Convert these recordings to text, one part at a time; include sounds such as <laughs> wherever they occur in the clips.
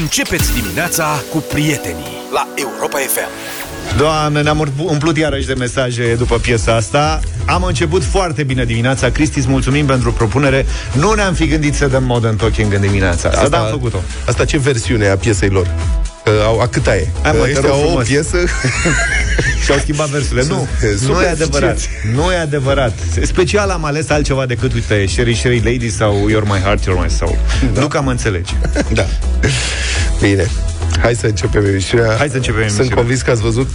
Începeți dimineața cu prietenii la Europa FM. Doamne, ne-am umplut iarăși de mesaje după piesa asta. Am început foarte bine dimineața. Cristi, îți mulțumim pentru propunere. Nu ne-am fi gândit să dăm modern talking în dimineața asta. Asta am făcut-o. Asta ce versiune a piesei lor? Uh, a câta e? Hai, mă, este o piesă <laughs> și-au schimbat versurile. Nu, nu e adevărat. Nu e adevărat. Special am ales altceva decât, uite, Sherry Sherry Lady sau You're My Heart, You're My Soul. Da. Nu cam înțelegi. Da. Bine. Hai să începem emisiunea. Hai să începem emisiunea. Sunt convins că ați văzut.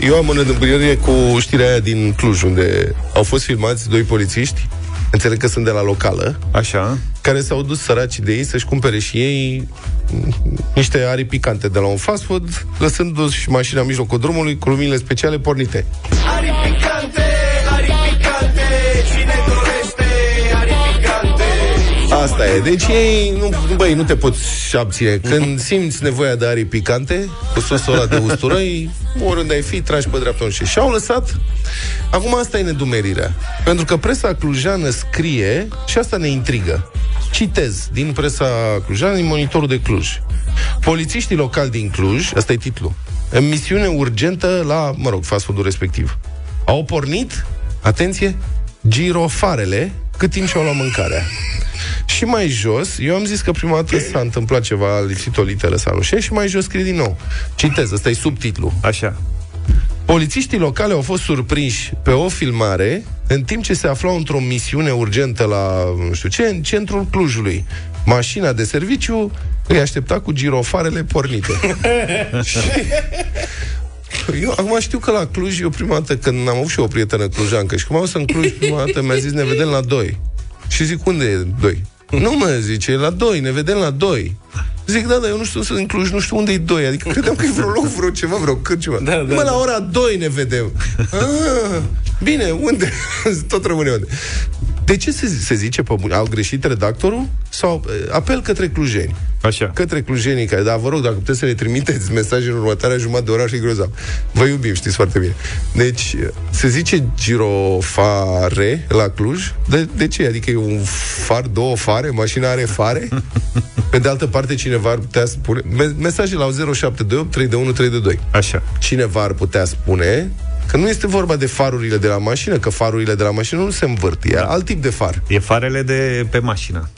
Eu am în întâmplire cu știrea aia din Cluj, unde au fost filmați doi polițiști înțeleg că sunt de la locală, Așa. care s-au dus săraci de ei să-și cumpere și ei niște aripi picante de la un fast food, lăsându-și mașina în mijlocul drumului cu luminile speciale pornite. Aripi picante, Asta e. Deci ei, nu, băi, nu te poți abține. Când simți nevoia de aripi picante, cu sosul ăla de usturoi, oriunde ai fi, tragi pe dreapta șiș și-au lăsat. Acum asta e nedumerirea. Pentru că presa clujană scrie și asta ne intrigă. Citez din presa clujană, din monitorul de Cluj. Polițiștii locali din Cluj, asta e titlul, în misiune urgentă la, mă rog, fast food respectiv, au pornit, atenție, girofarele cât timp și-au luat mâncarea. Și mai jos, eu am zis că prima dată s-a întâmplat ceva, lipsit o literă sau nu știu, și mai jos scrie din nou. Citez, ăsta e subtitlu. Așa. Polițiștii locale au fost surprinși pe o filmare în timp ce se aflau într-o misiune urgentă la, nu știu ce, în centrul Clujului. Mașina de serviciu îi aștepta cu girofarele pornite. <laughs> Eu acum știu că la Cluj, eu prima dată când am avut și o prietenă clujancă și cum am să în Cluj, prima dată mi-a zis ne vedem la 2. Și zic, unde e 2? <laughs> Nu mă, zice, la 2, ne vedem la 2. Zic, da, da, eu nu știu să în Cluj, nu știu unde e 2. Adică credeam că e vreo loc, vreo ceva, vreo cât ceva. Da, da, mă, la ora 2 ne vedem. Ah, bine, unde? <laughs> Tot rămâne unde. De ce se, se zice pe bun? Au greșit redactorul? Sau apel către clujeni? Așa. Către clujenii care, da, vă rog, dacă puteți să ne trimiteți mesaje în următoarea jumătate de oră și grozav. Vă iubim, știți foarte bine. Deci, se zice girofare la Cluj? De, de ce? Adică e un far, două fare? Mașina are fare? <laughs> Pe de altă parte, cineva ar putea spune... Me- mesaje la 0728 3 3 de 2. Așa. Cineva ar putea spune Că nu este vorba de farurile de la mașină, că farurile de la mașină nu se învârt, e da. alt tip de far. E farele de pe mașină.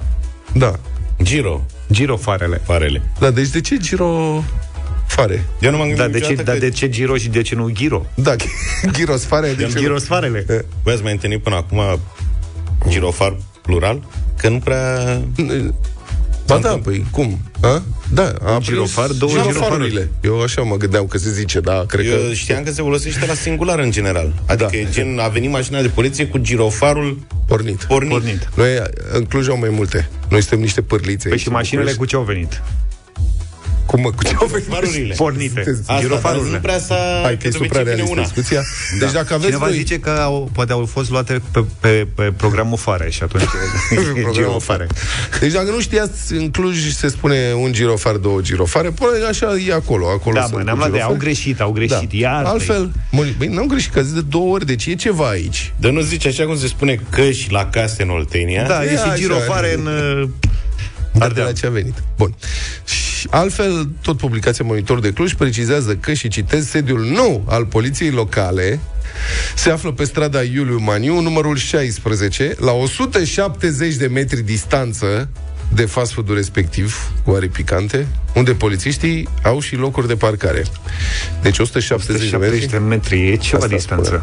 Da. Giro. Giro farele. Farele. Da, deci de ce giro fare? Eu nu m-am gândit da, de ce, că... Dar de ce giro și de ce nu giro? Da, <laughs> girosfare. De ce girosfarele. Voi ați mai întâlnit până acum girofar plural? Că nu prea... Ba da, păi cum? A? Da, a girofar, două girofarurile. Eu așa mă gândeam că se zice, da, cred Eu că... știam că se folosește la singular în general. Adică da. gen, a venit mașina de poliție cu girofarul pornit. pornit. pornit. Noi în Cluj au mai multe. Noi suntem niște pârlițe. Păi și mașinile cu ce au venit? Cum mă, cu ce au venit? Farurile. Pornite. Asta, nu prea s-a... Hai că e suprarealistă discuția. Da. Deci dacă aveți Cineva voi... zice că au, poate au fost luate pe, pe, pe programul Fare și atunci <laughs> e girofare. Deci dacă nu știați, în Cluj se spune un girofar, două girofare, până așa e acolo. acolo da, mă, ne-am luat de, au greșit, au greșit. Da. Iar Altfel, băi, n-au greșit, că de două ori, deci e ceva aici. Dar nu zice așa cum se spune căși la case în Oltenia? Da, e, e și girofare în... Dar de la ce a venit. Bun. Și altfel, tot publicația Monitor de Cluj precizează că, și citez, sediul nou al poliției locale se află pe strada Iuliu Maniu, numărul 16, la 170 de metri distanță de fast food respectiv, cu aripi picante, unde polițiștii au și locuri de parcare. Deci 170, 170 de metri. de metri, e ceva Asta distanță. Spune.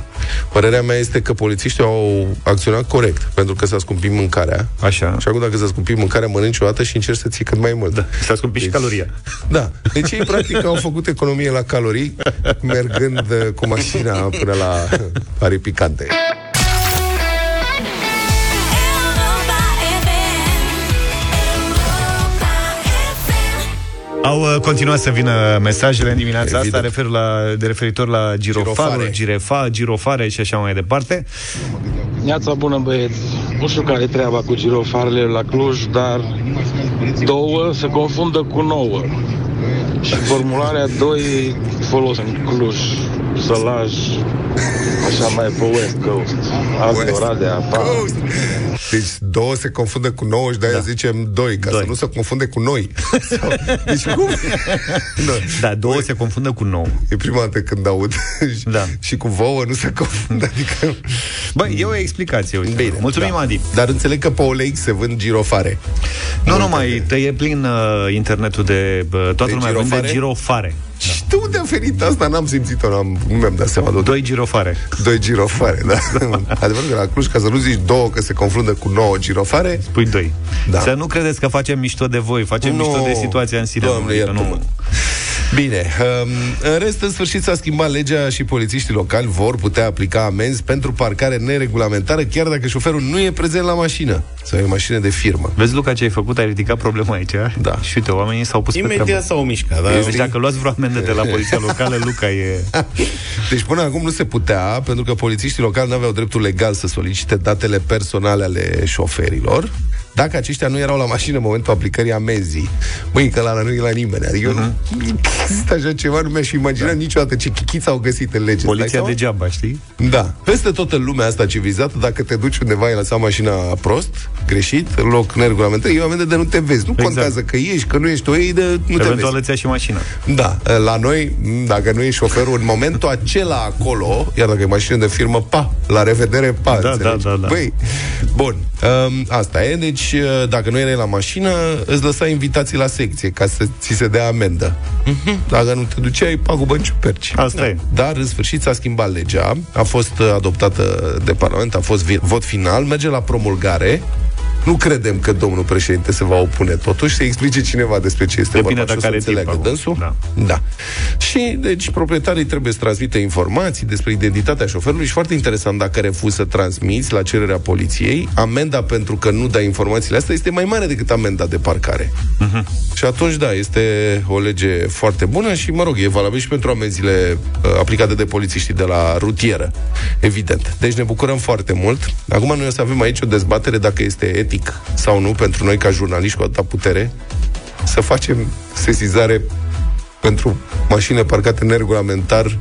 Părerea mea este că polițiștii au acționat corect, pentru că s-a scumpit mâncarea. Așa. Și acum dacă s-a scumpit mâncarea, mănânci o dată și încerci să ții cât mai mult. Da. S-a scumpit deci, și caloria. Da. Deci ei practic au făcut economie la calorii, mergând uh, cu mașina până la <laughs> aripi picante. Au uh, continuat să vină mesajele în dimineața Evident. asta refer la, de referitor la girofarul, girefa, girofare și așa mai departe. Neața bună băieți, nu știu care e treaba cu girofarele la Cluj, dar două se confundă cu nouă. Și formularea 2 folos în Cluj, Sălaj, așa mai pe West Coast. Azi West Oradea, pa. Coast. Deci două se confundă cu nouă și de-aia da. zicem doi, ca Doi. să nu se confunde cu noi. <laughs> Sau, deci cum? da. Da, două se confundă cu nou. E prima dată când aud. și, <laughs> Da. și cu vouă nu se confundă. Adică... Băi, e o explicație, uite. Bine, Mulțumim, da. Adi. Dar înțeleg că pe OLX se vând girofare. Nu numai, te e plin uh, internetul de... Uh, toată De lumea vinde girofare? girofare. Da. Și de unde a venit asta? N-am simțit-o, n-am, nu mi-am dat seama de Doi girofare. Doi girofare, da. <laughs> Adevărul că la Cluj, ca să nu zici două că se confundă cu nouă girofare, Pui doi. Da. Să nu credeți că facem mișto de voi, facem Nu. mișto de situația în sine. Doamne, Adică iartă-mă. nu. Bine, um, în rest, în sfârșit s-a schimbat legea și polițiștii locali vor putea aplica amenzi pentru parcare neregulamentară, chiar dacă șoferul nu e prezent la mașină sau e o mașină de firmă. Vezi, Luca, ce ai făcut? Ai ridicat problema aici. Da. Și uite, oamenii s-au pus pe Imediat treabă. s-au mișcat, da? Deci dacă luați vreo amendă de la poliția locală, Luca e... <laughs> Deci până acum nu se putea, pentru că polițiștii locali nu aveau dreptul legal să solicite datele personale ale șoferilor, dacă aceștia nu erau la mașină în momentul aplicării amenzii. Băi, că la nu e la nimeni. Adică uh-huh. nu există așa ceva, nu mi-aș imagina da. niciodată ce chichiți au găsit în lege. Îți dai Poliția seama? degeaba, știi? Da. Peste tot în lumea asta civilizată, dacă te duci undeva, ai lăsat mașina prost, greșit, în loc neregulamentar, e o amendă de nu te vezi. Nu Exact. contează că ești, că nu ești, o iei de nu te Eventual vezi. îți ia și mașina. Da, la noi, m, dacă nu e șoferul în momentul acela acolo, iar dacă e mașină de firmă, pa, la revedere, pa, Da, înțelegi? da, da, da. Băi, bun, um, asta e, deci uh, dacă nu erai la mașină, îți lăsa invitații la secție ca să ți se dea amendă. Dacă nu te duceai, pagubă în ciuperci. Asta e. Dar, în sfârșit, s-a schimbat legea, a fost uh, adoptată de Parlament, a fost vi- vot final, merge la promulgare. Nu credem că domnul președinte se va opune totuși să explice cineva despre ce este Depinde vorba și dacă o să are timp înțeleagă acum. dânsul. Da. Da. Și, deci, proprietarii trebuie să transmită informații despre identitatea șoferului și foarte interesant, dacă refuzi să transmiți la cererea poliției, amenda pentru că nu dai informațiile astea este mai mare decât amenda de parcare. Mhm. Și atunci, da, este o lege foarte bună și, mă rog, e valabil și pentru amenziile uh, aplicate de polițiștii de la rutieră, evident. Deci ne bucurăm foarte mult. Acum noi o să avem aici o dezbatere dacă este etic sau nu pentru noi ca jurnaliști cu atâta putere să facem sesizare pentru mașini parcate neregulamentar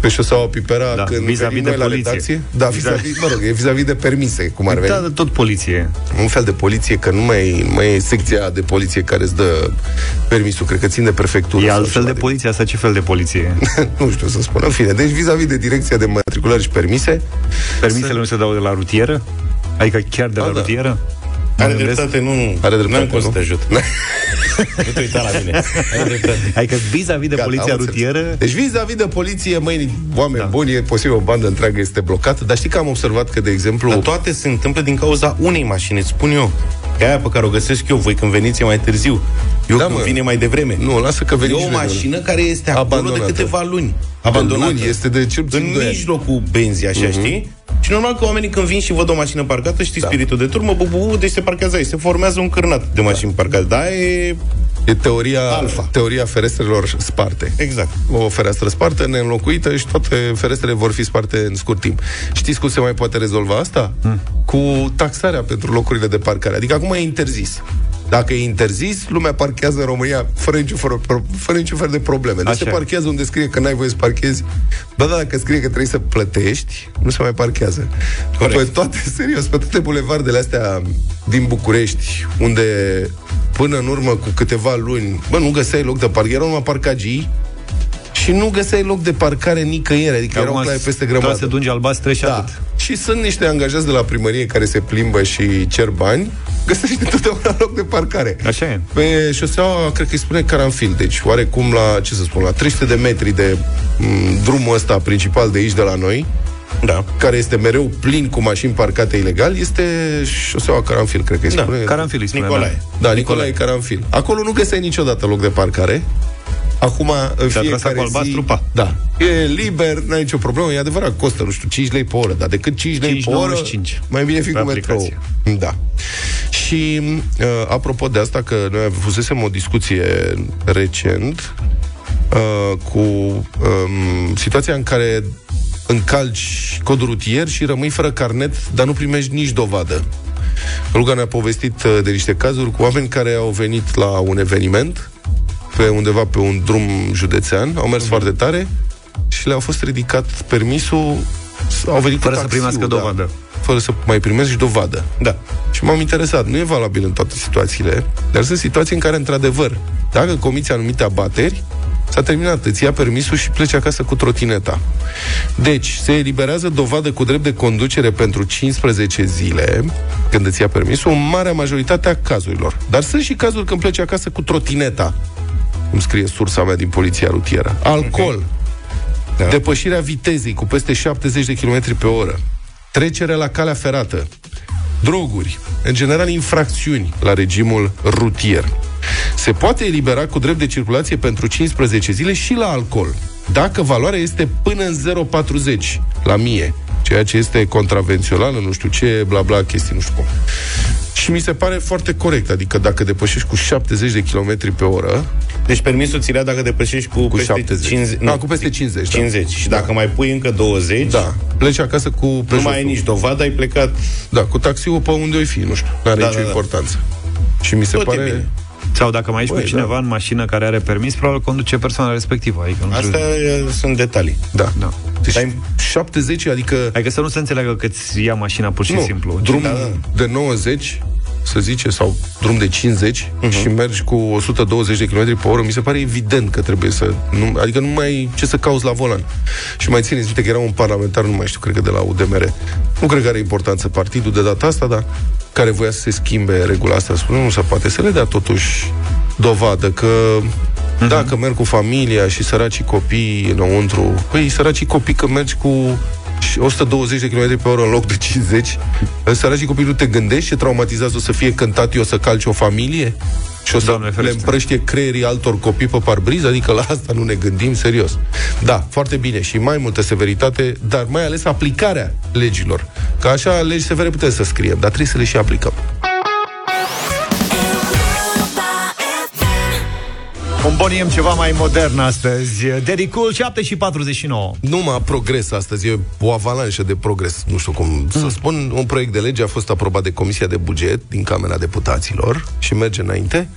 pe șoseaua Pipera Da, când vis-a-vis venim de noi la poliție. redacție. Da, vis-a-vis, mă rog, e vis-a-vis de permise, cum ar veni. Da, de tot poliție. Un fel de poliție, că nu mai, nu mai e secția de poliție care îți dă permisul, cred că țin de prefectură. E sau altfel ceva de poliție, asta ce fel de poliție? e? <laughs> nu știu să spun. În fine, deci vis-a-vis de direcția de matriculări și permise, Permisele nu se dau de la rutieră? Adică chiar de la Ba da. rutieră? Are Mă gândesc- dreptate, nu... Are dreptate, N-am cum să nu? te ajut. <laughs> nu te uita la mine. Are dreptate. Adică vis-a-vis de Gata, poliția am înțeles. rutieră... Deci vis-a-vis de poliție, măi, oameni Da. da. buni, e posibil o bandă întreagă este blocată, dar știi că am observat că, de exemplu... Dar toate se întâmplă din cauza unei mașini, îți spun eu. Că aia pe care o găsesc eu, voi când veniți e mai târziu. Eu Da, când mă. vine mai devreme. Nu, lasă că E veni o și noi. mașină care este acolo Abandonată. de câteva luni. Abandonată. Luni, este de cel puțin În doi ani. Mhm. mijlocul benzii, așa, știi? Și normal că oamenii când vin și văd o mașină parcată, știi Da. spiritul de turmă, bu, bu, bu, deci se parchează aici, se formează un cârnat de mașini parcate. Da, e... E teoria, Alfa. teoria ferestrelor sparte. Exact. O fereastră spartă, neînlocuită și toate ferestrele vor fi sparte în scurt timp. Știți cum se mai poate rezolva asta? Mm. Cu taxarea pentru locurile de parcare. Adică acum e interzis. Dacă e interzis, lumea parchează în România fără niciun, fără, fără niciun fel de probleme. Deci Așa se e. parchează unde scrie că n-ai voie să parchezi. Ba da, dacă scrie că trebuie să plătești, nu se mai parchează. Corect. Pe toate, <laughs> serios, pe toate bulevardele astea din București, unde până în urmă cu câteva luni, bă, nu găseai loc de parcare, erau numai parcagii și nu găseai loc de parcare nicăieri, adică erau clare peste Trebuie grămadă. să dungi albastre și Da. atât. Și sunt niște angajați de la primărie care se plimbă și cer bani, găsește întotdeauna loc de parcare. Așa e. Pe șoseaua, cred că îi spune Caranfil, deci oarecum la, ce să spun, la 300 de metri de m, drumul ăsta principal de aici, de la noi, Da. care este mereu plin cu mașini parcate ilegal, este șoseaua Caranfil, cred că îi Da, spune. Caranfil îi spune, Nicolae. Da, Nicolae Caranfil. Acolo nu găseai niciodată loc de parcare. Acum, în Te-a trasat fiecare cu albastru, zi... pa. Da. E liber, n-ai nicio problemă. E adevărat, costă, nu știu, 5 lei pe oră. Dar decât 5 lei pe oră, 5,95 mai bine fi pe cu metrou. aplicație. Da. Și, uh, apropo de asta, că noi avusesem o discuție recent uh, cu um, situația în care încalci codul rutier și rămâi fără carnet, dar nu primești nici dovadă. Luca ne-a povestit uh, de niște cazuri cu oameni care au venit la un eveniment pe undeva pe un drum județean, au mers foarte tare și le-au fost ridicat permisul, au venit Fără cu să taxiul, primească da, dovadă. fără să mai primesc și dovadă. Da. Și m-am interesat, nu e valabil în toate situațiile, dar sunt situații în care, într-adevăr, dacă comiți anumite abateri, s-a terminat, îți ia permisul și pleci acasă cu trotineta. Deci, se eliberează dovadă cu drept de conducere pentru 15 zile, când îți ia permisul, în marea majoritate a cazurilor. Dar sunt și cazuri când pleci acasă cu trotineta, cum scrie sursa mea din poliția rutieră. Alcool, Da. depășirea vitezei cu peste 70 de km pe oră, trecere la calea ferată, droguri, în general infracțiuni la regimul rutier. Se poate elibera cu drept de circulație pentru 15 zile și la alcool, dacă valoarea este până în 0,40 la mie, ceea ce este contravențională, nu știu ce, bla bla, chestii, nu știu cum. Și mi se pare foarte corect, adică dacă depășești cu 70 de km pe oră, Deci permisul ți ia dacă depășești cu, Cu peste 70. 50, Da, cu peste 50, da. 50. Și dacă Da. mai pui încă 20, da, pleci acasă cu nu Peugeotul. mai ai nici dovadă, ai plecat. Da, cu taxiul pe unde o fi, nu știu. Nu are Da, nicio da, da. importanță. Și mi se Tot e pare... bine. Sau dacă mai ești Băi, cu cineva da. în mașină care are permis, probabil conduce persoana respectivă. Adică nu știu. Astea e, sunt detalii. Da. Da. Deci Dar- 70, adică... Adică să nu se înțeleagă că îți ia mașina pur și nu, simplu. drum Da, da. de 90 să zice, sau drum de 50 Mhm. uh-huh. și mergi cu 120 de km pe oră, mi se pare evident că trebuie să... Nu, adică nu mai ai ce să cauți la volan. Și mai țineți, uite că era un parlamentar, nu mai știu, cred că de la UDMR. Nu cred că are importanță partidul de data asta, dar care voia să se schimbe regula asta. Spune, nu se poate să le dea totuși dovadă că Mhm. dacă merg cu familia și săracii copii înăuntru, păi săracii copii că mergi cu 120 de km pe oră în loc de 50, săracii copii nu te gândești ce traumatizează o să fie cântat eu să calci o familie? Și o să Doamne le ferește. împrăștie creierii altor copii pe parbriz? Adică la asta nu ne gândim serios. Da, foarte bine și mai multă severitate, dar mai ales aplicarea legilor. Că așa legi severe putem să scriem, dar trebuie să le și aplicăm. Comboniem ceva mai modern astăzi. Daddy Cool, 7 și 49. Numai progres astăzi, e o avalanșă de progres, nu știu cum să spun. Un proiect de lege a fost aprobat de Comisia de Buget din Camera Deputaților și merge înainte.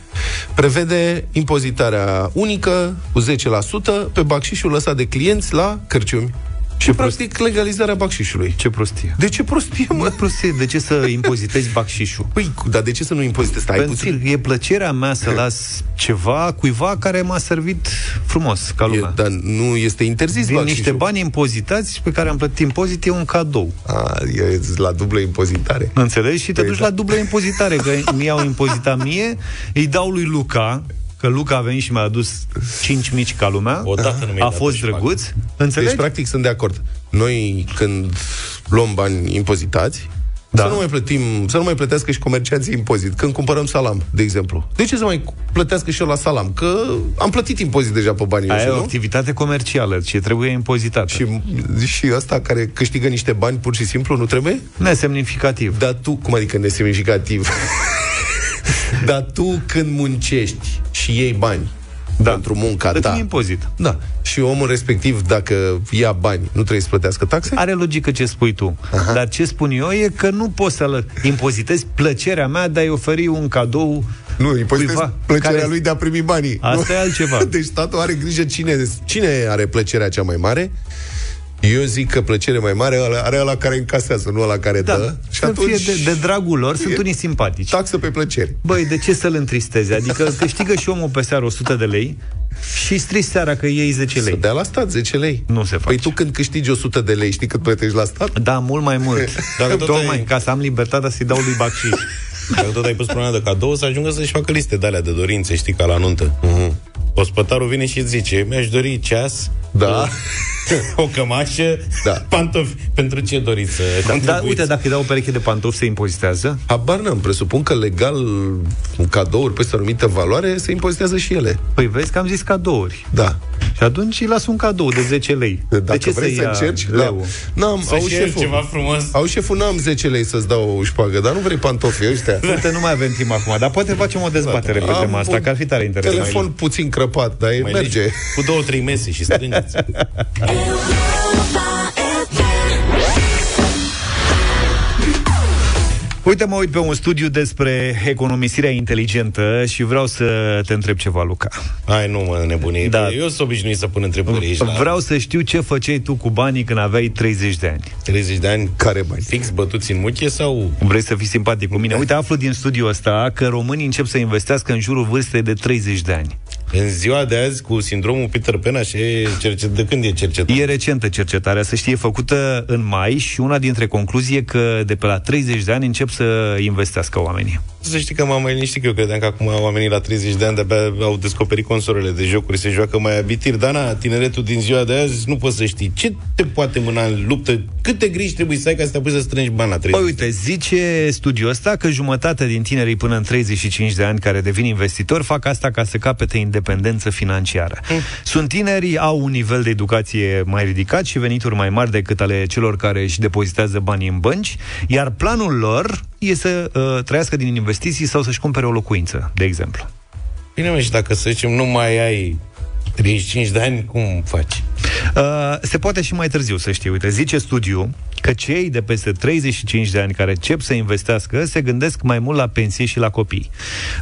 Prevede impozitarea unică cu 10% pe bacșișul lăsat de clienți la cărciumi. Și, practic, legalizarea bacșișului. Ce prostie. De ce prostie, Mă, mă? prostie, de ce să impozitezi bacșișul? Păi, dar de ce să nu impozitezi? Stai Pentru puțin. e plăcerea mea să las ceva cuiva care m-a servit frumos, ca E, lumea. dar nu este interzis Din bacșișul. niște bani impozitați pe care am plătit impozit, e un cadou. A, e la dublă impozitare. Înțelegi? Și te Păi duci da. la dublă impozitare, că mi au impozitat mie, îi dau lui Luca, că Luca a venit și mi-a adus 5 mici ca lumea. Odată nu mi-ai A dat fost și fac. drăguț. Înțelegi? Deci, practic, sunt de acord. Noi, când luăm bani impozitați, Da. da. să, nu mai plătim, să nu mai plătească și comercianții impozit. Când cumpărăm salam, de exemplu. De ce să mai plătească și eu la salam? Că am plătit impozit deja pe banii Aia e ăștia, o nu? activitate comercială, ce trebuie impozitată. Și, și ăsta care câștigă niște bani pur și simplu nu trebuie? Nesemnificativ. Dar tu, cum adică nesemnificativ? <laughs> Dar tu când muncești și iei bani Da. pentru munca Plătim ta, impozit. da, și omul respectiv, dacă ia bani, nu trebuie să plătească taxe? Are logică ce spui tu. Aha. Dar ce spun eu e că nu poți să impozitezi plăcerea mea de a-i oferi un cadou Nu, impozitezi cuiva plăcerea care- lui de a primi banii. Asta nu? e altceva. <laughs> Deci statul are grijă cine, cine are plăcerea cea mai mare. Eu zic că plăcere mai mare ăla- are ăla care încasează, nu ăla care Da, dă. Și să atunci fie de, de dragul lor, sunt e- unii simpatici. taxă pe plăceri. Băi, de ce să-l întristezi? Adică <laughs> câștigă și omul pe seară 100 de lei și stris seara că iei 10 Să lei. dea la stat 10 lei. Nu se Păi face. tu când câștigi 100 de lei, știi cât plătești la stat? Da, mult mai mult. <laughs> Dacă tot Tocmai ai- ca să am libertatea să-i dau lui Bacșiș. <laughs> Dacă tot ai pus problema de cadou, să ajungă să-și facă liste de alea de dorințe, știi, ca la nuntă. Uh-huh. Ospătarul vine și îți zice, mi-aș dori ceas, Da. <laughs> o cămașă, Da. pantofi. Pentru ce doriți să Dar contribuiți? uite, dacă îi dau o pereche de pantofi, se impozitează? Habar n-am, presupun că legal cadouri peste o anumită valoare se impozitează și ele. Păi vezi că am zis cadouri. Da. Și atunci îi las un cadou de 10 lei. Dacă de ce vrei să să ia încerci, leu? da. N-am, Să au și el șeful. ceva frumos. Au șeful, n-am 10 lei să-ți dau o șpagă, dar nu vrei pantofi ăștia. Uite, nu mai avem timp acum, dar poate facem o dezbatere pe Am tema asta, un că ar fi tare interesant. Telefon puțin crăpat, dar e, Mai merge. legi Cu două, trei mese și strângeți. Uite, mă uit pe un studiu despre economisirea inteligentă și vreau să te întreb ceva, Luca. Hai, nu mă nebuni. Da. Da. Eu sunt obișnuit să pun întrebări aici la Vreau să știu ce făceai tu cu banii când aveai 30 de ani. 30 de ani. Care bani? Fix bătuți în muche sau... Vrei să fii simpatic cu mine? Uite, aflu din studiul ăsta că românii încep să investească în jurul vârstei de 30 de ani. În ziua de azi, cu sindromul Peter Pan, așa e cercet... De când e cercetat? E recentă cercetarea, să știe, făcută în mai și una dintre concluzii e că de pe la 30 de ani încep să investească oamenii. Să știi că m-am mai liniștit că eu credeam că acum oamenii la 30 de ani de-abia au descoperit consolele de jocuri, se joacă mai abitir. Dar na, tineretul din ziua de azi nu poți să știi. Ce te poate mâna în luptă? Câte griji trebuie să ai ca să te apuci să strângi bani la 30 Păi uite, zice studiul ăsta că jumătate din tinerii până în 35 de ani care devin investitori fac asta ca să capete independență financiară. Sunt tineri, au un nivel de educație mai ridicat și venituri mai mari decât ale celor care își depozitează banii în bănci, iar planul lor e să uh, trăiască din investiții sau să-și cumpere o locuință, de exemplu. Bine, mă, și dacă să zicem nu mai ai 35 de ani, cum faci? Uh, se poate și mai târziu, să știi. Uite, zice studiu că cei de peste 35 de ani care încep să investească se gândesc mai mult la pensie și la copii.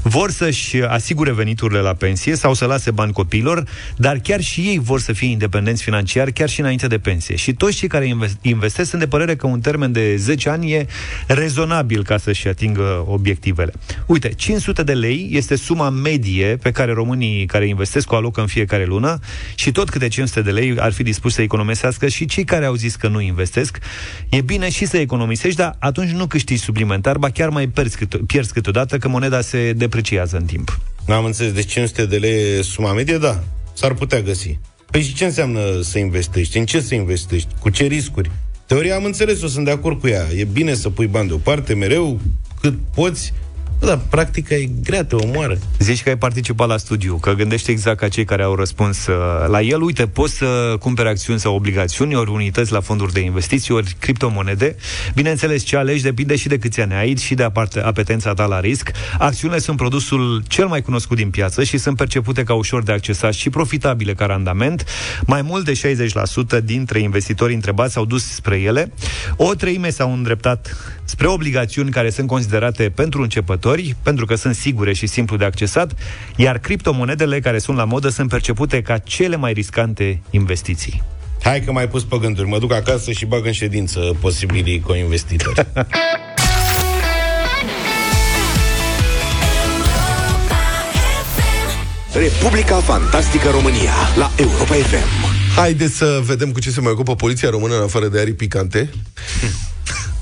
Vor să-și asigure veniturile la pensie sau să lase bani copiilor, dar chiar și ei vor să fie independenți financiar chiar și înainte de pensie. Și toți cei care invest- investesc sunt de părere că un termen de 10 ani e rezonabil ca să-și atingă obiectivele. Uite, 500 de lei este suma medie pe care românii care investesc o alocă în fiecare lună și tot câte 500 de lei ar fi dispuși să economisească și cei care au zis că nu investesc. E bine și să economisești, dar atunci nu câștigi suplimentar, ba chiar mai pierzi, câte, pierzi câteodată că moneda se depreciază în timp. N-am înțeles, deci 500 de lei e suma medie? Da, s-ar putea găsi. Păi și ce înseamnă să investești? În ce să investești? Cu ce riscuri? Teoria am înțeles-o, sunt de acord cu ea. E bine să pui bani deoparte mereu, cât poți, Da, practica e grea, te omoară. Zici că ai participat la studiu, că gândești exact ca cei care au răspuns uh, la el. Uite, poți să cumperi acțiuni sau obligațiuni, ori unități la fonduri de investiții, ori criptomonede. Bineînțeles, ce alegi depinde și de câți ani ai și de aparte- apetența ta la risc. Acțiunile sunt produsul cel mai cunoscut din piață și sunt percepute ca ușor de accesat și profitabile ca randament. Mai mult de 60% dintre investitorii întrebați s-au dus spre ele. O treime s-au îndreptat spre obligațiuni care sunt considerate pentru începători, pentru că sunt sigure și simplu de accesat, iar criptomonedele care sunt la modă sunt percepute ca cele mai riscante investiții. Hai că mai pus pe gânduri. Mă duc acasă și bag în ședință posibilii co-investitori. Republica Fantastică România la Europa FM. Haideți să vedem cu ce se mai ocupă poliția română în afară de arii picante.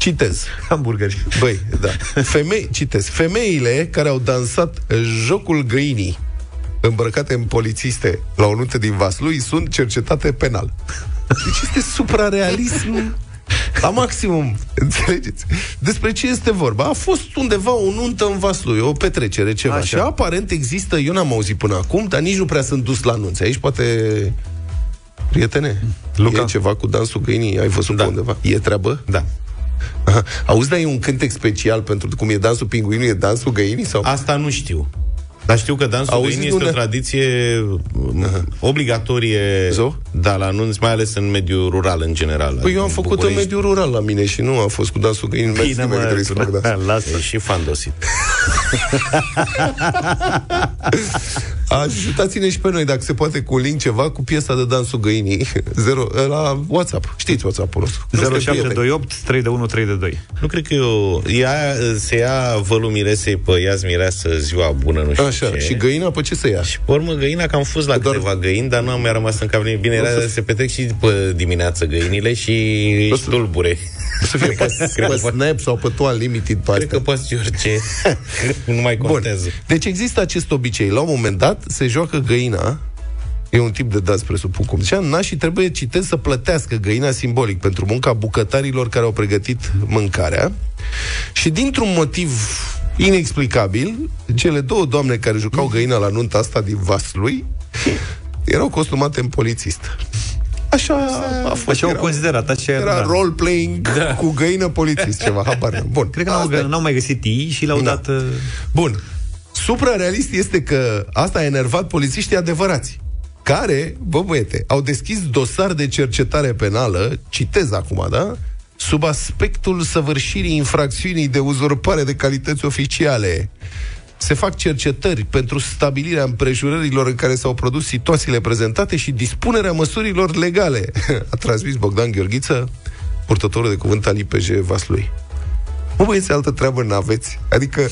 Citez. Hamburgeri. Băi, da. Femei, citez. Femeile care au dansat jocul găinii îmbrăcate în polițiste la o nuntă din Vaslui sunt cercetate penal. Deci este suprarealism la maximum, înțelegeți? Despre ce este vorba? A fost undeva o nuntă în Vaslui, o petrecere, ceva. Așa. Și aparent există, eu n-am auzit până acum, dar nici nu prea sunt dus la nunțe. Aici poate... Prietene, Luca. e ceva cu dansul găinii? Ai văzut Da. pe undeva? E treabă? da. Aha. Auzi, dar e un cântec special pentru cum e dansul pinguinului, e dansul găinii? Sau? Asta nu știu. Dar știu că dansul Auzi, găinii este unde- o tradiție uh, obligatorie Zo? da, la anunț, mai ales în mediul rural în general. Păi eu am În făcut în București. mediul rural la mine și nu am fost cu dansul găinii. Mersi, Bine, nimeni mă, trebuie să fac da, dans. <laughs> lasă. E și fandosit. <laughs> Ajutați-ne și pe noi, dacă se poate, cu un link ceva cu piesa de dansul găinii <laughs> Zero, la WhatsApp. Știți WhatsApp-ul nostru. 0728 321 322. Nu cred că eu... Ea, se ia vălul miresei pe Iaz Mireasă ziua bună, nu știu Așa, ce. și găina pe ce să ia? Și pe urmă găina, că am fost la Doar- câteva găini, dar nu am mai rămas în cap nimic. Bine, era, se petrec și după dimineață găinile și ești tulbure. O să fie pe, <laughs> Cred pe că- Snap sau pe tu Unlimited pe Cred astea. <laughs> că poți orice. nu mai Bun. contează. Deci există acest obicei. La un moment dat se joacă găina E un tip de dans, presupun, cum zicea, nașii trebuie, citez, să plătească găina simbolic pentru munca bucătarilor care au pregătit mâncarea. Și dintr-un motiv inexplicabil, cele două doamne care jucau găina la nunta asta din Vaslui erau costumate în polițist. Așa a fost. Așa au era- considerat, așa Era da. role-playing da. cu găină polițist, ceva, <laughs> habar n-am. Bun. Cred că n-au, Asta e. n-au mai găsit ei și le-au Da. dat... uh, Bun. Suprarealist este că asta a enervat polițiștii adevărați care, bă băiete, au deschis dosar de cercetare penală, citez acum, da? Sub aspectul săvârșirii infracțiunii de uzurpare de calități oficiale. Se fac cercetări pentru stabilirea împrejurărilor în care s-au produs situațiile prezentate și dispunerea măsurilor legale, <laughs> a transmis Bogdan Gheorghiță, purtătorul de cuvânt al IPJ Vaslui. Mă băieți, altă treabă n-aveți. Adică... <laughs>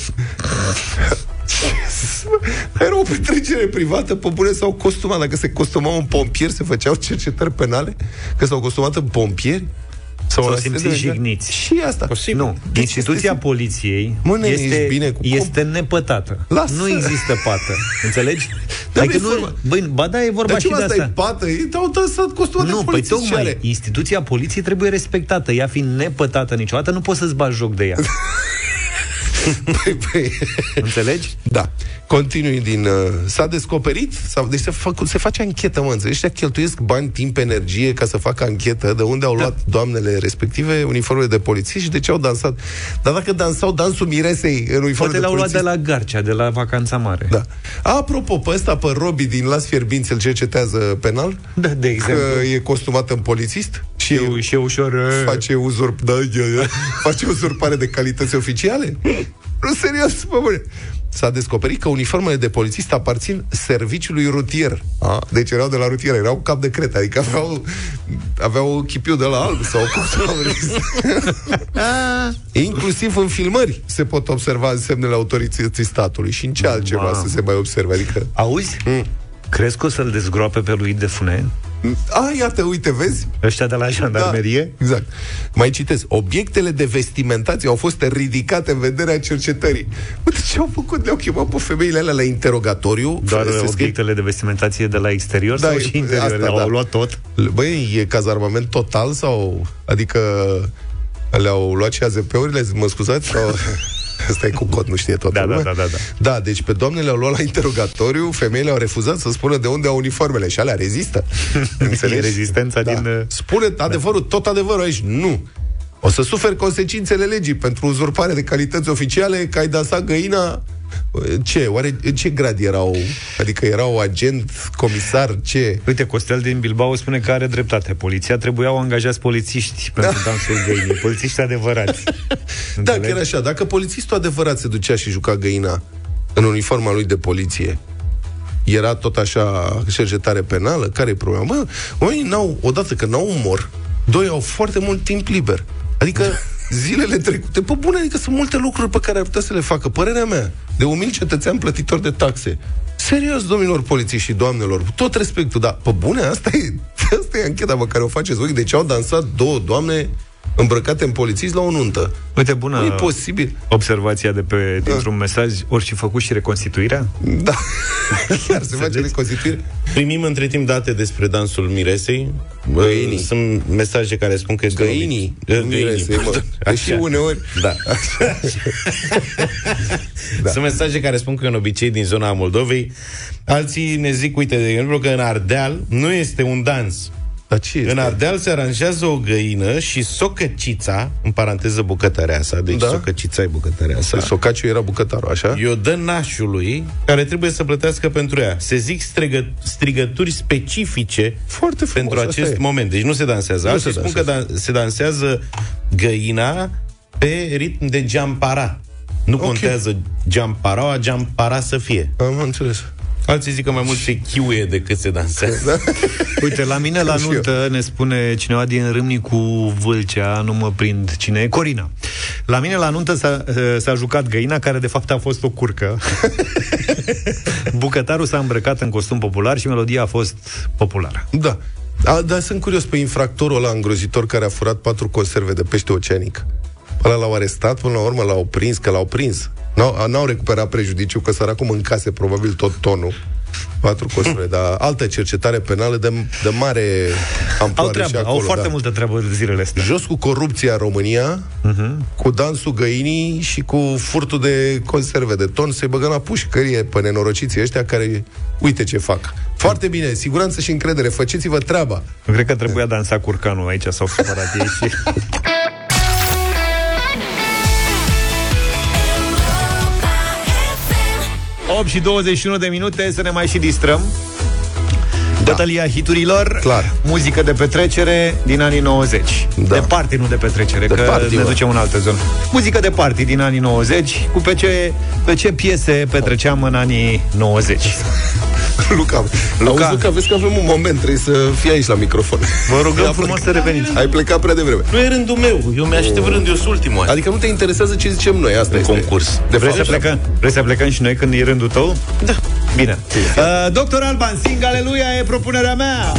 Era o petrecere privată, pe bune sau costumat. Dacă se costumau în pompieri, se făceau cercetări penale, că s-au costumat în pompieri. Sau s-au simțit jigniți. Și asta. Posibil. Nu. Deci Instituția este... poliției Mă, nene, este, bine cu este nepătată. Lasă. Nu există pată. Înțelegi? <laughs> Dar adică nu, băi, ba da, e vorba Dar și de asta. e pată? Ei te-au dansat costumate Nu, păi tocmai, instituția poliției trebuie respectată. Ea fiind nepătată niciodată, nu poți să-ți bagi joc de ea. <laughs> <laughs> păi, păi. Înțelegi? Da. Continui din... Uh, s-a descoperit, sau, deci se, fac, se face anchetă, mă înțelegi? Ăștia cheltuiesc bani, timp, energie ca să facă anchetă de unde au da. luat doamnele respective uniformele de poliție și de ce au dansat. Dar dacă dansau dansul miresei în uniforme Poate de l-au luat de la Garcea, de la Vacanța Mare. Da. Apropo, pe ăsta, pe Robi din Las Fierbinți, îl cercetează penal? Da, de exemplu. Că e costumat în polițist? Și, e, și e ușor... Uh, face uzurp, da, face uzurpare de calități oficiale? Nu, serios, mă bune. S-a descoperit că uniformele de polițist aparțin serviciului rutier. A? Deci erau de la rutier, erau cap de cret, adică aveau, aveau chipiu de la alb sau cum <laughs> Inclusiv în filmări se pot observa semnele autorității statului și în ce altceva să se mai observe. Adică... Auzi? Mm. Crezi că o să-l dezgroape pe lui de Funen? A, iată, uite, vezi? Ăștia de la jandarmerie? Da, exact. Mai citesc. Obiectele de vestimentație au fost ridicate în vederea cercetării. Uite ce au făcut? Le-au chemat pe femeile alea la interogatoriu. Doar obiectele de vestimentație de la exterior da, sau și interior? Asta, Le-au da. luat tot? Băi, e cazarmament total sau... Adică le-au luat și AZP-urile, mă scuzați? Sau... <laughs> Asta e cu cod, nu știe toată da, da, da, da, da. Da, deci pe doamnele au luat la interogatoriu, femeile au refuzat să spună de unde au uniformele și alea rezistă. <laughs> Înțelegi? rezistența da. din... Uh, Spune adevărul, da. tot adevărul aici. Nu. O să suferi consecințele legii pentru uzurpare de calități oficiale, că ai dansat găina ce? Oare în ce grad erau? Adică erau agent, comisar, ce? Uite, Costel din Bilbao spune că are dreptate. Poliția trebuiau angajați polițiști pentru da. dansul găinii. <laughs> Polițiști adevărați. da, chiar așa. Dacă polițistul adevărat se ducea și juca găina în uniforma lui de poliție, era tot așa cercetare penală? Care e problema? Mă, oamenii n-au, odată că n-au umor, doi au foarte mult timp liber. Adică <laughs> zilele trecute, pe bune, adică sunt multe lucruri pe care ar putea să le facă. Părerea mea, de umil cetățean plătitor de taxe. Serios, domnilor polițiști și doamnelor, tot respectul, dar pe bune, asta e, <laughs> asta e ancheta pe care o faceți voi. Deci au dansat două doamne îmbrăcate în polițiști la o nuntă. Uite, bună nu e posibil. observația de pe, dintr-un da. mesaj, ori și făcut și reconstituirea? Da, <laughs> chiar se face reconstituire. Primim între timp date despre dansul Miresei. Găinii. Sunt mesaje care spun că este Găinii. Miresei, mă. Și uneori. Da. <laughs> da. Sunt mesaje care spun că e un obicei din zona Moldovei. Alții ne zic, uite, de exemplu, că în Ardeal nu este un dans dar ce este? În Ardeal se aranjează o găină și socăcița, în paranteză bucătăreasa, deci da? socăcița e bucătăreasa. Deci socaciu era bucătarul, așa? Eu dă nașului care trebuie să plătească pentru ea. Se zic strigă, strigături specifice Foarte frumos, pentru acest moment. Deci nu se dansează. Nu se spun dansează. că da- se dansează găina pe ritm de geampara. Nu okay. contează geampara, geampara să fie. Am înțeles. Alții zic că mai mult se chiuie decât se dansează. Da? Uite, la mine la nuntă ne spune cineva din Râmni cu Vâlcea, nu mă prind cine e, Corina. La mine la nuntă s-a, eh, s-a jucat găina, care de fapt a fost o curcă. <laughs> Bucătarul s-a îmbrăcat în costum popular și melodia a fost populară. Da. A, dar sunt curios pe infractorul ăla îngrozitor care a furat patru conserve de pește oceanic. Ăla l-au arestat, până la urmă l-au prins, că l-au prins. N-au, n-au recuperat prejudiciu, că săracul mâncase probabil tot tonul patru costume, dar altă cercetare penală de, de mare amploare au treabă, și acolo, Au foarte da. multă treabă zilele astea. Jos cu corupția în România, uh-huh. cu dansul găinii și cu furtul de conserve de ton, se băgă la pușcărie pe nenorociții ăștia care, uite ce fac. Foarte bine, siguranță și încredere, faceți-vă treaba. Eu cred că trebuia dansa curcanul aici, s-au supărat ei și... <laughs> 8 și 21 de minute să ne mai și distrăm. Bătălia hiturilor, Clar. muzică de petrecere din anii 90. Da. De party, nu de petrecere, De că party, ne mă. ducem în altă zonă. Muzică de party din anii 90, cu pe ce, pe ce piese petreceam în anii 90. Luca, <laughs> Luca. Luca. Auzi, Luca, vezi că avem un moment, trebuie să fii aici la microfon. Vă rugăm Ai frumos plecat- să reveniți. Ai plecat prea devreme. Nu e rândul meu. Eu mi-aștept rândul, eu sunt ultimul. Adică nu te interesează ce zicem noi, asta În este. concurs. De Vrei fapt, să plecăm? Vrei să plecăm și noi când e rândul tău? Da. Bine. Uh, Doctor Alban, sing Aleluia e propunerea mea.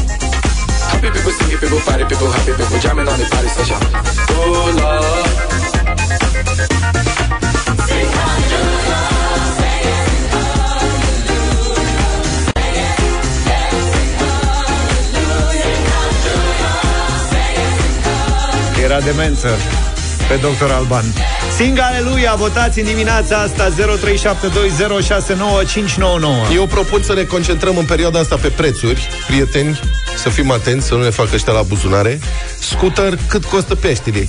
Happy people singing, people party, people happy, people jamming on the party session. Oh Lord. Era demență pe Doctor Alban. Sing Aleluia, votați în dimineața asta 0372069599. Eu propun să ne concentrăm în perioada asta pe prețuri, prieteni, să fim atenți, să nu ne facă ăștia la buzunare. Scooter, cât costă peștile?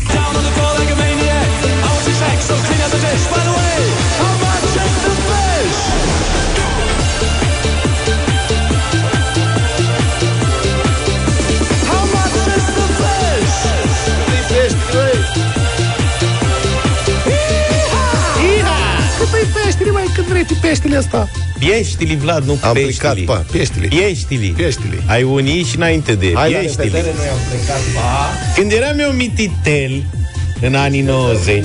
Vrei tu peștile asta? Pieștili, Vlad, nu Am peștili. plecat, pa, peștile. Pieștili. Pieștili. Ai unii și înainte de Hai la pieștili. revedere, noi am plecat, pa. Când eram eu mititel, în anii 90,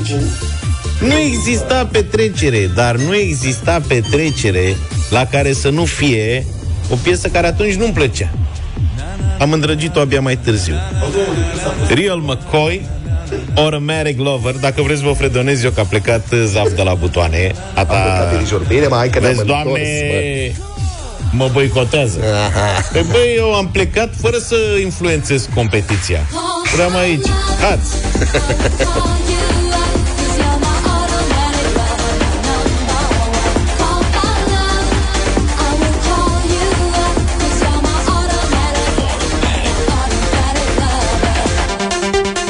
nu exista petrecere, dar nu exista petrecere la care să nu fie o piesă care atunci nu-mi plăcea. Am îndrăgit-o abia mai târziu. Real McCoy, Automatic Lover, dacă vreți vă fredonez eu că a plecat Zaf de la butoane. A Am plecat ta... dirijor. Bine, mă, hai că ne-am Vezi, întors, doamne, mă. mă boicotează. Aha. Pe băi, eu am plecat fără să influențez competiția. Vreau aici. Hați!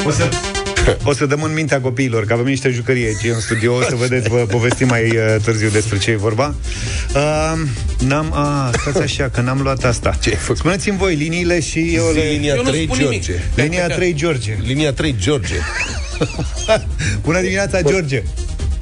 O să, <laughs> o să dăm în mintea copiilor, că avem niște jucării aici în studio, o să vedeți, vă povestim mai uh, târziu despre ce e vorba. Uh, n-am, a, stați <laughs> așa, că n-am luat asta. Ce ai făcut? Spuneți-mi voi liniile și eu Zi le... linia Eu nu 3, spun nimic. George. Linia 3, George. Linia 3, George. <laughs> Bună dimineața, George.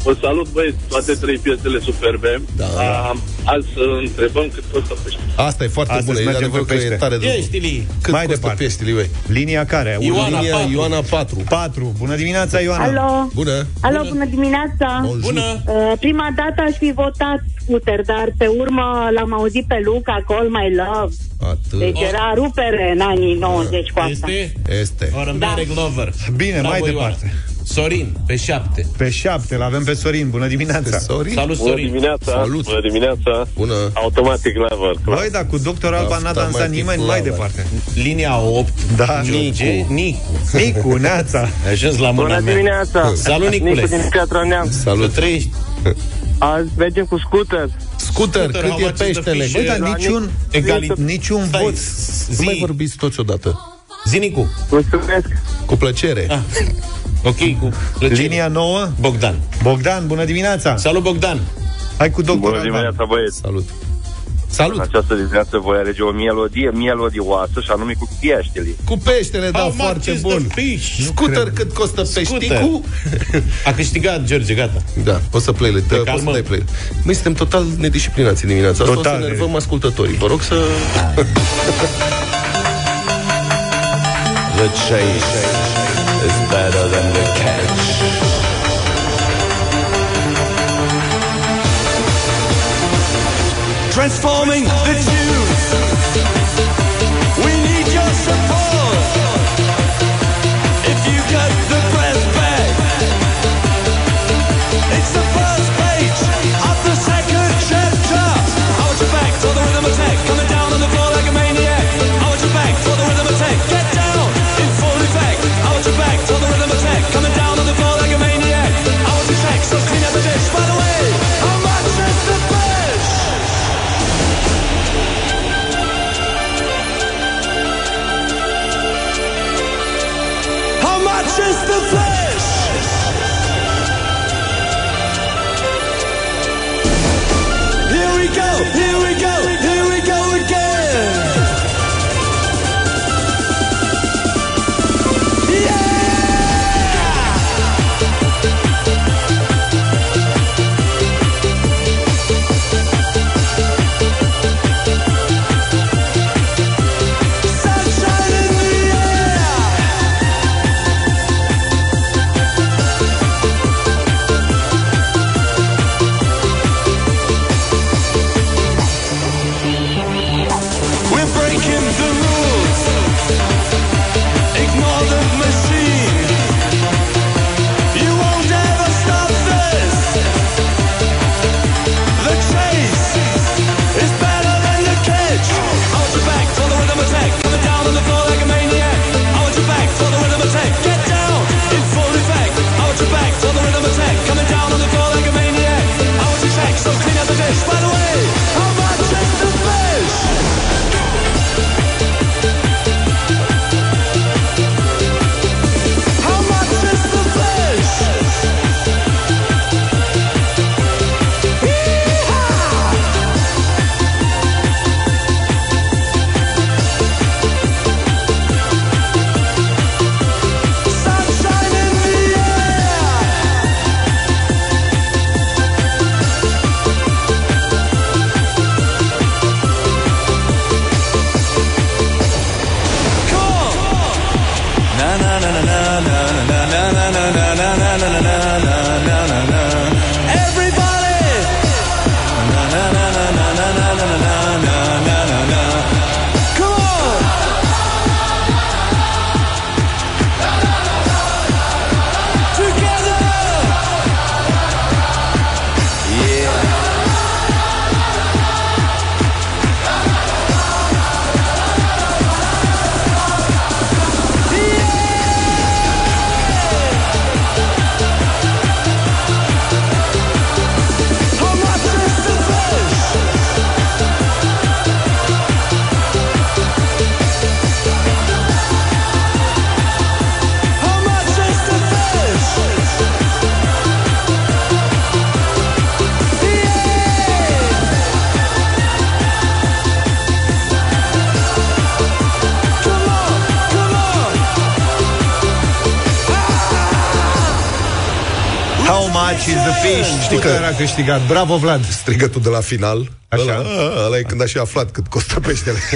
Vă salut, băieți, toate trei piesele superbe. Da. A, azi să întrebăm cât costă pește. Asta e foarte Astăzi bună. E mergem adevărat pe că e pește. tare de Pieștili! Cât Mai costă departe. peștile, băi? Linia care? Ioana Linia 4. Ioana 4. 4. Bună dimineața, Ioana. Alo, Bună. alo, bună dimineața! Bună! Uh, prima dată aș fi votat scooter, dar pe urmă l-am auzit pe Luca, Call My Love. Atât. Deci era rupere în anii 90 cu asta. Este Este. Automatic Lover. Bine, mai Ioana. Departe. Sorin, pe șapte. Pe 7, l avem pe Sorin. Bună dimineața. Sorry. Salut, Bună Sorin. dimineața! Salut. Bună dimineața! Bună. Automatic Lover. clar. Băi, dar cu Doctor Alba n-a dansat Automatic nimeni mai lover. departe. Linia 8. Da. George, Nicu. Nicu, Neața. Ai ajuns la mâna Bună mea. dimineața! Salut, Nicule. Nicu din Piatra Neamț. Să Salut. trăiești. Azi mergem cu scooter. Scooter, Scooter, cât how e much is the peștele? fish? Băi, dar La niciun, Egali... niciun Stai, vot. Nu mai Zi, vorbiți toți odată. Zi, Nicu. Mulțumesc! Cu plăcere. Ah. Ok, cu plăcere. Linia 9. Bogdan. Bogdan, bună dimineața. Salut, Bogdan. Hai cu Doctor Bună Alban. dimineața, băieți! Salut. În Salut. această dimineață voi alege o melodie melodioasă și anume cu pieștele. Cu peștele, da, How much foarte is bun. the fish? Scooter, cât costă peșticul? <laughs> A câștigat George, gata. Da, poți să play Poți să calmăm. dai play Măi, suntem total nedisciplinați în dimineața asta. Total O să nervăm ascultătorii. Vă rog să... <laughs> The chase is better than the catch. Transforming the câștigat. Bravo, Vlad. Strigătul de la final. Așa. Ăla, ăla, ăla e când a și aflat cât costă peștele. <laughs>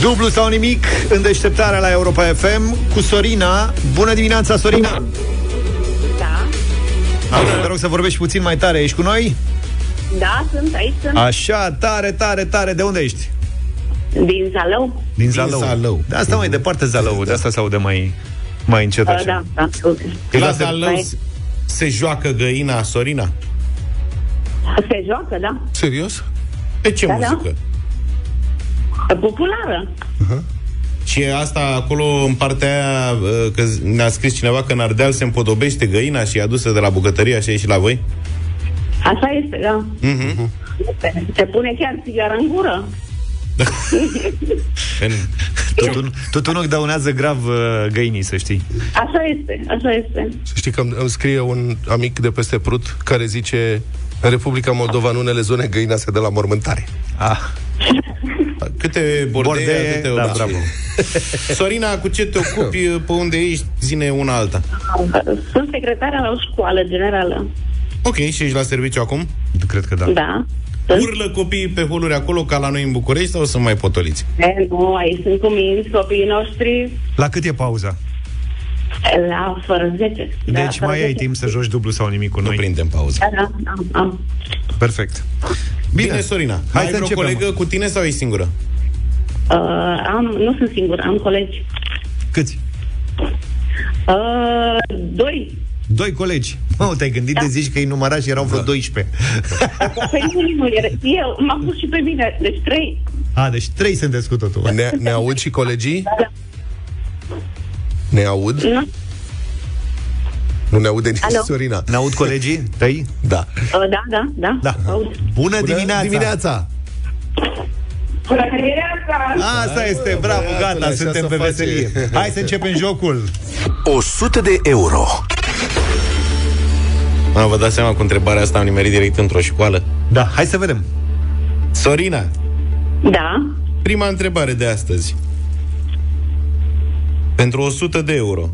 Dublu sau nimic în deșteptarea la Europa FM cu Sorina. Bună dimineața, Sorina! Da, Așa, te rog să vorbești puțin mai tare. Ești cu noi? da, sunt aici, sunt Așa, tare, tare, tare. De unde ești? din Zalău. Din Zalău. Zalău. De asta mai departe Zalău, de asta se aude mai, mai încet Uh, așa. da, da, scuze. La la Zalău Mai- se- se joacă găina Sorina? Se joacă, da? Serios? Pe ce Da, da. muzică? Populară. Și asta acolo în partea aia, uh, că ne-a scris cineva că în Ardeal se împodobește găina și e adusă de la bucătărie, așa e și la voi? Așa este, da. Mhm. Se- Se pune chiar țigara în gură. În... Tot un, tot unul dăunează grav uh, găinii, să știi. Așa este, așa este. Să știi că îmi, îmi scrie un amic de peste Prut care zice în Republica Moldova, în unele zone, găina se dă la mormântare. Ah, <laughs> Câte bordei, Bordee, atâtea da, obicei. bravo. <laughs> Sorina, cu ce te ocupi, pe unde ești, zine una alta. Sunt secretară la o școală generală. Ok, și ești la serviciu acum? cred că da. Da. Sunt, Urlă copiii pe holuri acolo ca la noi în București sau sunt mai potoliți? e, nu, aici sunt cuminți copiii noștri La cât e pauza? la fără 10. Da, Deci fără mai ai 10. timp să joci dublu sau nimic cu Nu noi. prindem pauză. Da, da, am, am. Perfect. Bine, Bine Sorina. Hai Hai să ai vreo începem. colegă cu tine sau ești singură? Uh, am, nu sunt singură, am colegi. Câți? Uh, doi. Doi colegi. Mă, te-ai gândit Da. de zici că îi numărat și erau vreo 12. Păi nu, nu, era- eu, m-am pus și pe mine, deci trei. A, deci trei sunteți cu totul. Ne, ne aud și colegii? Da, Ne aud? Nu? Nu ne aude nici Alo? Sorina. Ne aud colegii tăi? Da. Uh, da, da, da. Da. Aud. Bună, Bună dimineața! dimineața! Bună dimineața! Asta este, bravo, băiatule, gata, așa suntem se pe face. veselie. Hai să începem jocul. 100 de euro. Mă, vă dați seama cu întrebarea asta am nimerit direct într-o școală? Da, hai să vedem. Sorina, Da, prima întrebare de astăzi. Pentru 100 de euro.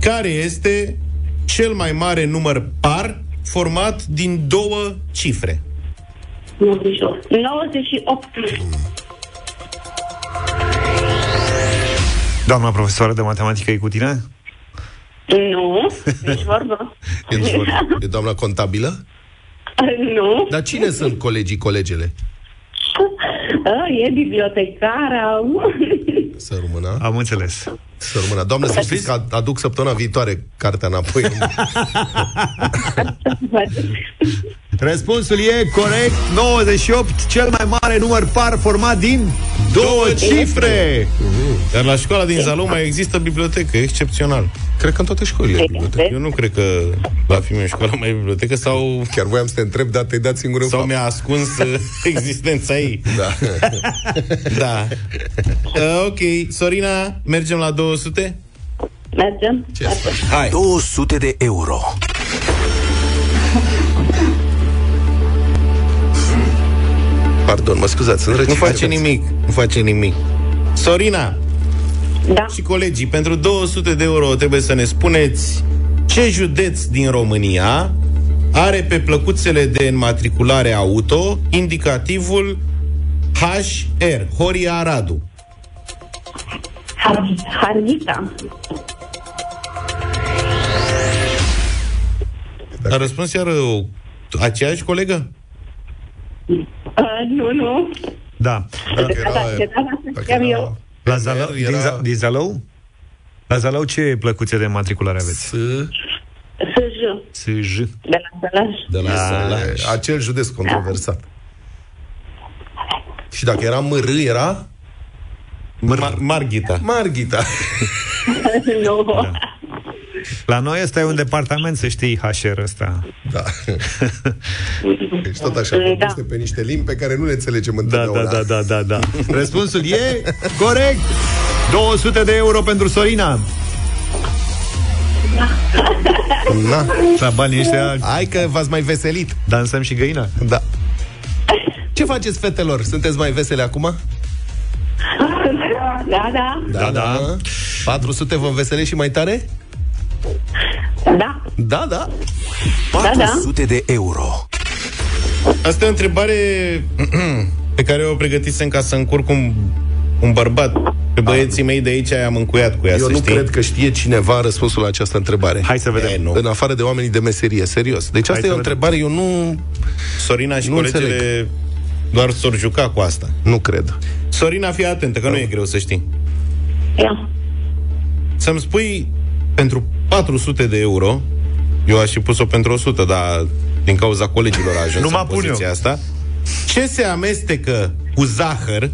Care este cel mai mare număr par format din două cifre? 98. Doamna profesoară de matematică e cu tine? Nu, nici vorbă. <laughs> E, <laughs> e doamna contabilă? nu, Dar cine sunt colegii, colegele? <laughs> uh, e bibliotecara. Să rămână. Am înțeles. Să rămână. Doamne, să știți că aduc săptămâna viitoare cartea înapoi. Răspunsul e corect. 98, cel mai mare număr par format din două cifre. Dar la școala din Zalău mai există bibliotecă, excepțional. Cred că în toate școlile. e bibliotecă. Eu nu cred că la filme în școală mai e bibliotecă sau, Chiar voiam să te întreb, dar te-ai dat singur în sau fapt. mi-a ascuns uh, <laughs> existența ei. Da. Da. <laughs> Uh, ok, Sorina, mergem la 200? Mergem? Ce să faci? Hai. 200 de euro. Pardon, mă scuzați, sunt Nu răcit. face nimic, nu face nimic. Sorina Da. și colegii, pentru 200 de euro trebuie să ne spuneți ce județ din România are pe plăcuțele de înmatriculare auto indicativul HR, Horia Aradu. Har- Harghita. A răspuns iar o, aceeași colegă? Uh, nu, nu. Da. De data, de data asta Dacă știam era- eu. La Zalău, Era- din, Za- din Zalău? La Zalău ce plăcuțe de matriculare aveți? S- SJ, SJ. de la Sălaj. De la Sălaj. Acel județ controversat. Și dacă era MR, era Mar- Marghita. Marghita. <laughs> <laughs> nu. La noi ăsta e un departament, să știi, HR ăsta. Da. <laughs> Deci tot așa, Da. vorbește pe niște limbi pe care nu le înțelegem Da, întotdeauna. da, da, da, da, da. Răspunsul e corect. 200 de euro pentru Sorina. Na. <laughs> La banii ăștia Hai că v-ați mai veselit. dansăm și găina. Da. Ce faceți, fetelor? Sunteți mai vesele acum? Da, da, Da, da. 400 vă înveselești și mai tare? Da. Da, da. 400 de euro. Asta e o întrebare <clears throat> pe care o pregătisem ca să încurc un, un bărbat. Pe băieții mei de aici am încuiat cu ea, Eu să nu știi. cred că știe cineva răspunsul la această întrebare. Hai să vedem. E, nu. În afară de oamenii de meserie, serios. Deci asta Hai e o să vedem. întrebare, eu nu, Sorina și Nu colegele înțeleg. doar s-or juca cu asta. nu cred. Sorina, fii atentă, că nu e greu să știi. Ia. Să-mi spui pentru 400 de euro, eu aș fi pus-o pentru 100, dar din cauza colegilor a ajuns Nu mă în pun poziția eu. asta, ce se amestecă cu zahăr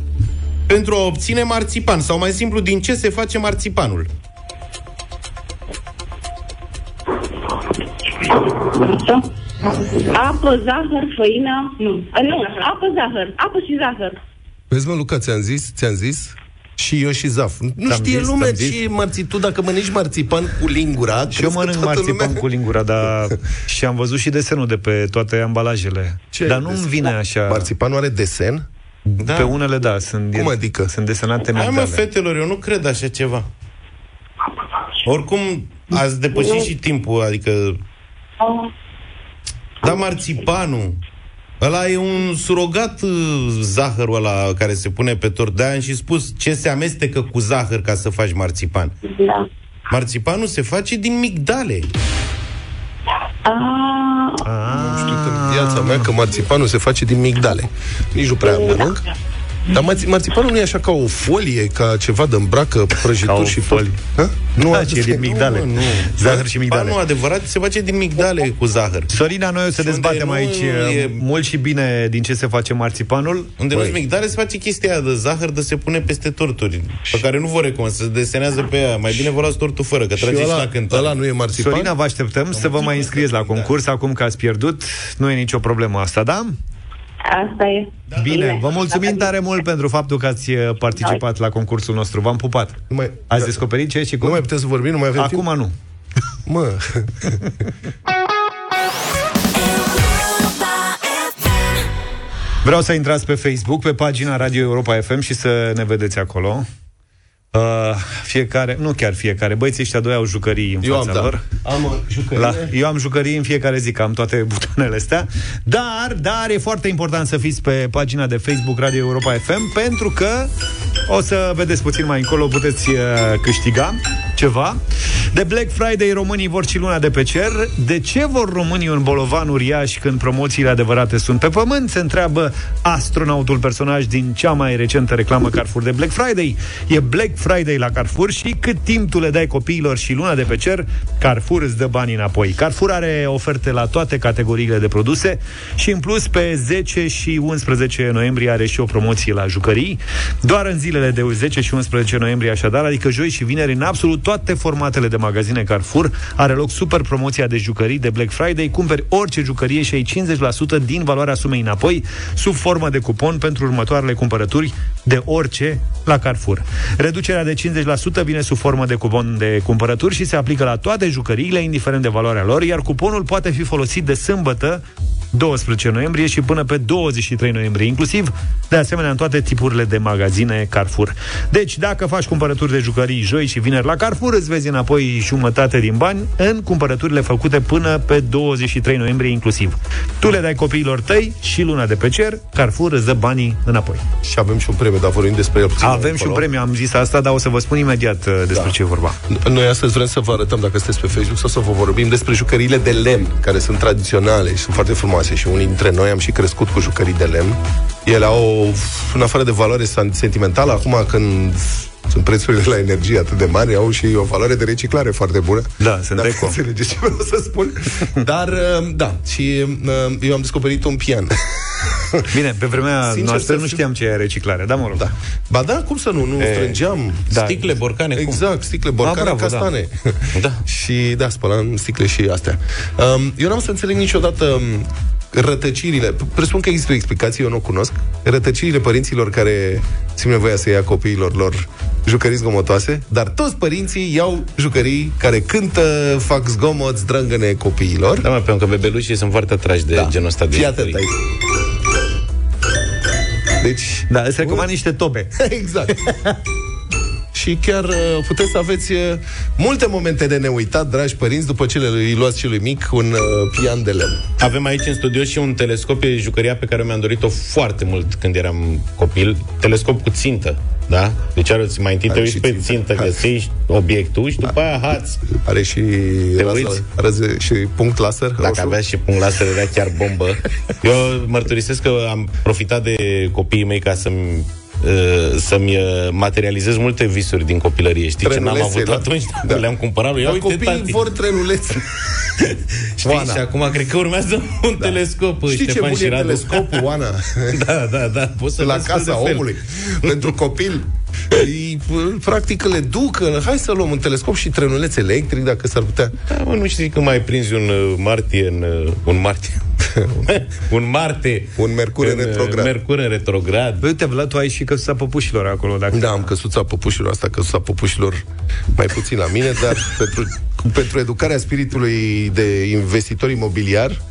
pentru a obține marțipan? Sau mai simplu, din ce se face marțipanul? Așa. Apă, zahăr, făină, nu. A, nu, apă, zahăr. Apă și zahăr. Vezi, mă, Luca, ți-am zis, ți-am zis și eu și Zaf. Nu Ți-am știe zis, lumea ți-am zis. ce e marții. Tu dacă mănânci marțipan cu lingura... Și eu crezi că mănânc toată marțipan lumea- cu lingura, dar <laughs> și am văzut și desenul de pe toate ambalajele. Ce dar nu-mi desen? vine așa. Marțipanul are desen? Da. Pe unele, da, sunt, Cum adică? sunt desenate Hai mă, migdale. fetelor, eu nu cred așa ceva. Oricum, ați depășit și timpul, adică... Da, marțipanul. Ăla e un surogat uh, zahărul ăla care se pune pe tort. De-aia am și spus ce se amestecă cu zahăr ca să faci marțipan. Da. Marțipanul se face din migdale. A, Nu știu în viața mea că marțipanul se face din migdale. Nici nu prea mănânc. Dar marți- marțipanul nu e așa ca o folie, ca ceva de îmbracă, Ca o prăjituri și folie. Ha? Nu, Da, atât ce e din de- migdale. Nu, mă, nu. Zahăr și migdale. Marțipanul adevărat se face din migdale cu zahăr. Sorina, noi o să Și unde dezbatem nu aici e- e... mult și bine din ce se face marțipanul. Unde Băi. nu migdale se face chestia aia de zahăr de se pune peste torturi, pe care nu vă recomand, se desenează pe ea. Mai bine vă luați tortul fără, că Și trageți ăla, la cântare. ăla nu e marțipan? Sorina, vă așteptăm să vă mai înscrieți la concurs acum că ați pierdut. Nu e nicio problemă asta, da? Asta e. Bine, vă mulțumim tare mult pentru faptul că ați uh, participat la concursul nostru. V-am pupat. Nu mai, Ați descoperit ce și cum? nu mai putem să vorbim? Nu mai avem timp? Acum nu. Mă, <laughs> Vreau să intrați pe Facebook, pe pagina Radio Europa FM și să ne vedeți acolo. Uh, fiecare, nu chiar fiecare, băieții ăștia doi au jucării în eu am, fața da. lor. Am uh, jucărie. La, eu am jucării în fiecare zi, că am toate <laughs> butoanele astea. Dar, dar e foarte important să fiți pe pagina de Facebook Radio Europa FM, pentru că o să vedeți puțin mai încolo, puteți uh, câștiga ceva. De Black Friday românii vor și luna de pe cer. De ce vor românii un bolovan uriaș când promoțiile adevărate sunt pe pământ? Se întreabă astronautul personaj din cea mai recentă reclamă Carrefour de Black Friday. E Black Friday la Carrefour și cât timp tu le dai copiilor și luna de pe cer, Carrefour îți dă banii înapoi. Carrefour are oferte la toate categoriile de produse și în plus pe 10 și 11 noiembrie are și o promoție la jucării. Doar în zilele de 10 și 11 noiembrie așadar, adică joi și vineri în absolut toate formatele de magazine Carrefour are loc super promoția de jucării de Black Friday. Cumperi orice jucărie și ai 50% din valoarea sumei înapoi sub formă de cupon pentru următoarele cumpărături de orice la Carrefour. Reducerea de 50% vine sub formă de cupon de cumpărături și se aplică la toate jucăriile, indiferent de valoarea lor, iar cuponul poate fi folosit de sâmbătă 12 noiembrie și până pe 23 noiembrie, inclusiv, de asemenea, în toate tipurile de magazine Carrefour. Deci, dacă faci cumpărături de jucării joi și vineri la Carrefour, îți vezi înapoi jumătate din bani în cumpărăturile făcute până pe 23 noiembrie inclusiv. Tu le dai copiilor tăi și luna de pe cer, Carrefour îți dă banii înapoi. Și avem și un premiu, dar vorbim despre el puțin. Avem și un premiu, am zis asta, dar o să vă spun imediat uh, despre Da. ce e vorba. Noi astăzi vrem să vă arătăm, dacă sunteți pe Facebook, sau să vă vorbim despre jucăriile de lemn, care sunt tradiționale și sunt foarte frumoase și unii dintre noi am și crescut cu jucării de lemn. Ele au, o, în afară de valoare san- sentimentală, acum când sunt prețurile la energie atât de mari, au și o valoare de reciclare foarte bună. Da, sunt Dacă eco. înțelegeți ce vreau să spun. <laughs> Dar, uh, da, și uh, eu am descoperit un pian. <laughs> Bine, pe vremea Sincer noastră să nu fiu- știam ce e reciclare, da, mă rog. Da. Ba da, cum să nu? Nu E, strângeam. da. Sticle, borcane, cum? Exact, sticle, borcane, bravo, da. castane. <laughs> Da. și da, spălam sticle și astea. Um, eu n-am să înțeleg niciodată um, rătăcirile. Presupun că există o explicație, eu nu o cunosc. Rătăcirile părinților care simt nevoia să ia copiilor lor jucării zgomotoase, dar toți părinții iau jucării care cântă, fac zgomot, zdrângăne copiilor. Da, mă, pentru că bebelușii sunt foarte atrași de genul ăsta de Fii atent jucării. aici. Deci, Da, îți recomand niște tobe. <laughs> exact. Și chiar uh, puteți să aveți uh, multe momente de neuitat, dragi părinți, după ce le îi luați celui mic un uh, pian de lemn. Avem aici în studio și un telescop, e jucăria pe care mi-am dorit-o foarte mult când eram copil. Telescop cu țintă, da? Deci arăți mai întâi te Are uiți și pe țintă. țintă, Hai. găsești obiectul și după aia hați. Are și, uiți? laser, are și punct laser. Dacă roșu. avea și punct laser, era chiar bombă. <laughs> Eu mărturisesc că am profitat de copiii mei ca să-mi uh, să-mi uh, materializez multe visuri din copilărie. Știi ce n-am Trenulețe, avut da? atunci? Da. Da. Le-am cumpărat. Ia Dar uite, copiii tati. vor trenulețe. <laughs> Știi? Oana. Și acum cred că urmează un da. telescop. Știi ce Ștefan bun și e Radu. telescopul, Oana? <laughs> Da, da, da. Poți să la vezi fel casa de fel. omului. Pentru copil. Îi, practic le duc, hai să luăm un telescop și trenuleț electric, dacă s-ar putea. Da, mă, nu știi că mai prinzi un uh, martie în... Uh, un martie. <laughs> un Marte. Un Mercur în uh, retrograd. Mercur în retrograd. Băi, uite, Vlad, tu ai și căsuța păpușilor acolo. Dacă... Da, am căsuța păpușilor, asta căsuța păpușilor mai puțin la mine, dar <laughs> pentru, pentru educarea spiritului de investitor imobiliar,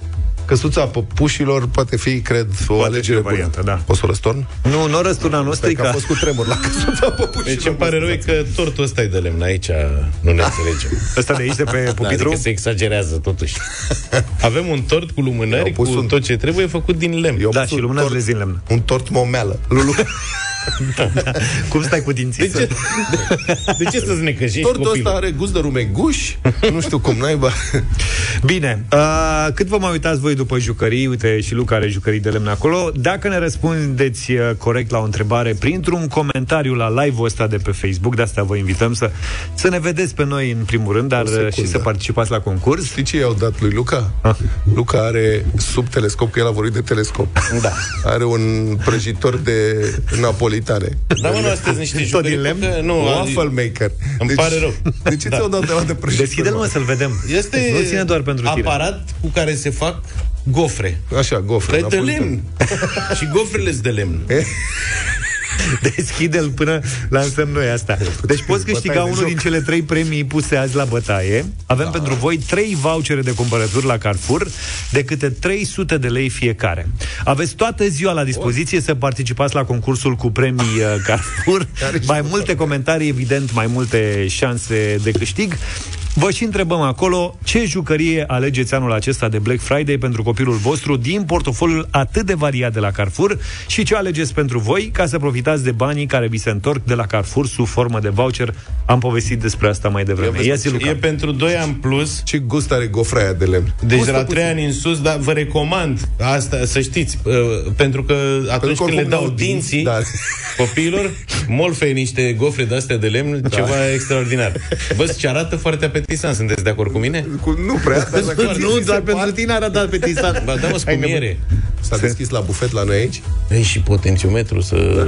căsuța păpușilor poate fi, cred, o Poate alegere fi o bună. variantă, da. Poți să o răstorn? Nu, nu răsturna, nu Stai că a strica. fost cu tremur la căsuța păpușilor. <laughs> Deci îmi pare rău e că tortul ăsta e de lemn. Aici nu ne înțelegem. <laughs> Ăsta de aici, de pe Da, pupitru? adică se exagerează totuși. <laughs> Avem un tort cu I-au lumânări, cu pus un- tot ce trebuie făcut din lemn. Eu Da, pus și un lumânările tort- din lemn. Un tort momeală. Lulu. Cum stai cu dinții? De ce, de ce să-ți necăjești Tortul copilul? ăsta are gust de rumeguș. nu știu cum naiba. Bine, uh, cât vă mai uitați voi după jucării, uite și Luca are jucării de lemn acolo, dacă ne răspundeți uh, corect la o întrebare printr-un comentariu la live-ul ăsta de pe Facebook, de asta vă invităm să, să ne vedeți pe noi în primul rând, dar uh, secundă. și să participați la concurs. Știi ce i-au dat lui Luca? Ah. Luca are sub telescop, că el a vorbit de telescop. Da. Are un prăjitor de napolitane. Da, mă, nu, astea sunt niște Tot jucării. din lemn? că- Nu, Waffle maker. Îmi pare rău. De ce Da. ți-au dat de la de prăjitor? Deschide-l mă să-l vedem. Este Nu ține doar pentru tine. aparat cu care se fac gofre. Așa, gofre. Dar e de napolitane. lemn. <laughs> și gofrele sunt de lemn. <laughs> <laughs> Deschide-l până lansăm noi asta. Deci poți câștiga Bătaie de unul joc. din cele trei premii puse azi la bătaie. Avem da. pentru voi trei vouchere de cumpărături la Carrefour de câte 300 de lei fiecare. Aveți toată ziua la dispoziție să participați la concursul cu premii uh, Carrefour. Mai multe comentarii, evident, mai multe șanse de câștig. Vă și întrebăm acolo ce jucărie alegeți anul acesta de Black Friday pentru copilul vostru din portofoliul atât de variat de la Carrefour și ce alegeți pentru voi ca să profitați de banii care vi se întorc de la Carrefour sub formă de voucher. Am povestit despre asta mai devreme. Ia zi, Luca. E pentru 2 ani plus. Ce gust are gofra aia de lemn? Deci Gustă de la puțin. 3 ani în sus, dar vă recomand asta, să știți, uh, pentru că atunci că când le oricum dau n-au dinți, dinții da. copiilor, <laughs> molfei niște gofre de-astea de lemn, ceva extraordinar. Vă ce arată foarte apetisant, sunteți de acord cu mine? Cu, nu prea, dar <laughs> dacă Nu, ți se doar pentru poate- tine arată apetisant. Ba, da, mă, cu miere. S-a deschis la bufet la noi aici? Ei, și potențiometru să,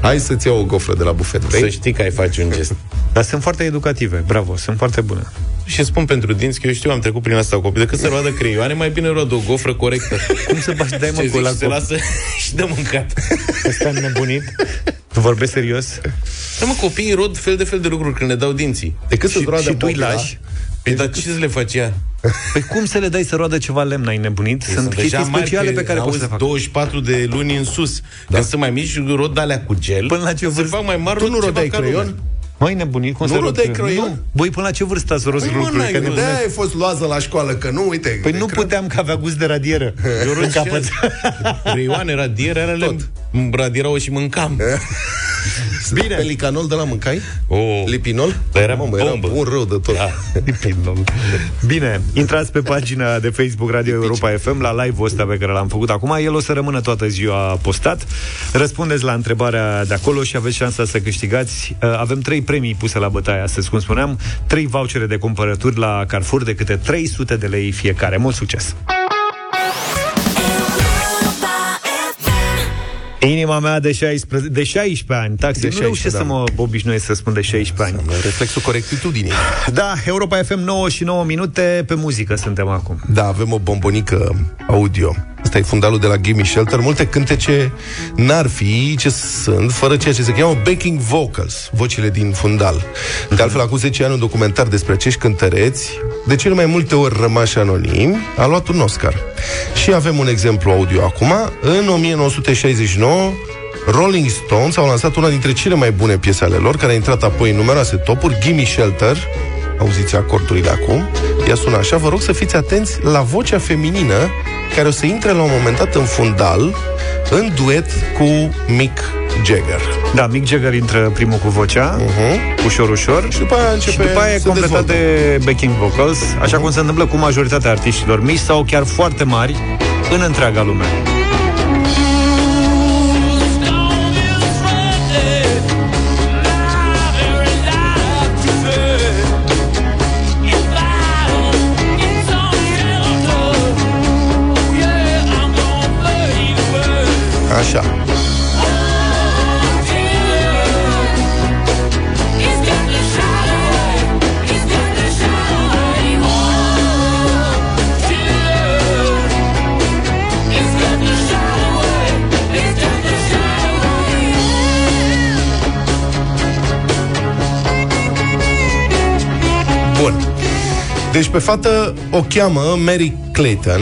Hai să-ți iau o gofră de la bufet, să vrei? știi că ai face un gest. Dar sunt foarte educative, bravo, sunt foarte bune. Și spun pentru dinți că eu știu, am trecut prin asta cu copii. Decât să roadă creioane, mai bine roadă o gofră corectă. Cum să faci? Dai mă Ce cu zic, la și se lasă <laughs> și dă mâncat. Ăsta nebunit? Tu vorbești serios? Da, mă, copiii rod fel de fel de lucruri când ne dau dinții. Decât să-ți Și, roadă și tu îi mobila, lași? Păi, dar ce să le faci ea? Păi cum să le dai să roadă ceva lemn, ai nebunit? Sunt, Sunt chestii deja mari, speciale pe care poți auzi, să faci. 24 de luni în sus. Da. Când sunt mai mici, rod alea cu gel. Până la ce se vârstă? fac mai mari, Tu rod nu ceva rodai ca creion? lumea. Măi nebunit, cum Nu să rodai rog- creion? Nu. Băi, până la ce vârstă ați rost Păi, mă, lucruri? Că n-ai, nu- nu. De-aia ai fost loază la școală, că nu, uite. Păi de nu cre- puteam că avea gust de radieră. Eu rând capăt. <laughs> Creioane, radiere, are lemn. Radierau și mâncam. <laughs> Bine. Pelicanol de la mâncai? Oh. Lipinol? Dar era Mamă, era bombă. bun rău de tot. Da. Bine, intrați pe pagina de Facebook Radio Europa FM la live-ul ăsta pe care l-am făcut acum. El o să rămână toată ziua postat. Răspundeți la întrebarea de acolo și aveți șansa să câștigați. Uh, Avem trei premii puse la bătaie astăzi, cum spuneam. Trei vouchere de cumpărături la Carrefour de câte 300 de lei fiecare. Mult succes! Inima mea de 16, de 16 ani, taxe, De nu reușesc 16, să da. mă obișnuiesc să spun de 16 ani. Reflexul corectitudinii. Da, Europa FM 9 și 9 minute, pe muzică suntem acum. Da, avem o bombonică audio. Asta e fundalul de la Gimme Shelter. Multe cântece n-ar fi ce sunt, fără ceea ce se cheamă backing vocals, vocile din fundal. De altfel, acum 10 ani, un documentar despre acești cântăreți, de cele mai multe ori rămași anonimi, a luat un Oscar. Și avem un exemplu audio acum. În 1969, Rolling Stones au lansat una dintre cele mai bune piese ale lor, care a intrat apoi în numeroase topuri, Gimme Shelter, auziți acordurile acum, ea sună așa, vă rog să fiți atenți la vocea feminină care o să intre la un moment dat în fundal în duet cu Mick Jagger. Da, Mick Jagger intră primul cu vocea, uh-huh. ușor, ușor. Și după aia începe și după aia e să completat dezvolte. de backing vocals, așa cum se întâmplă cu majoritatea artiștilor mici sau chiar foarte mari în întreaga lume. Deci pe fată o cheamă Mary Clayton.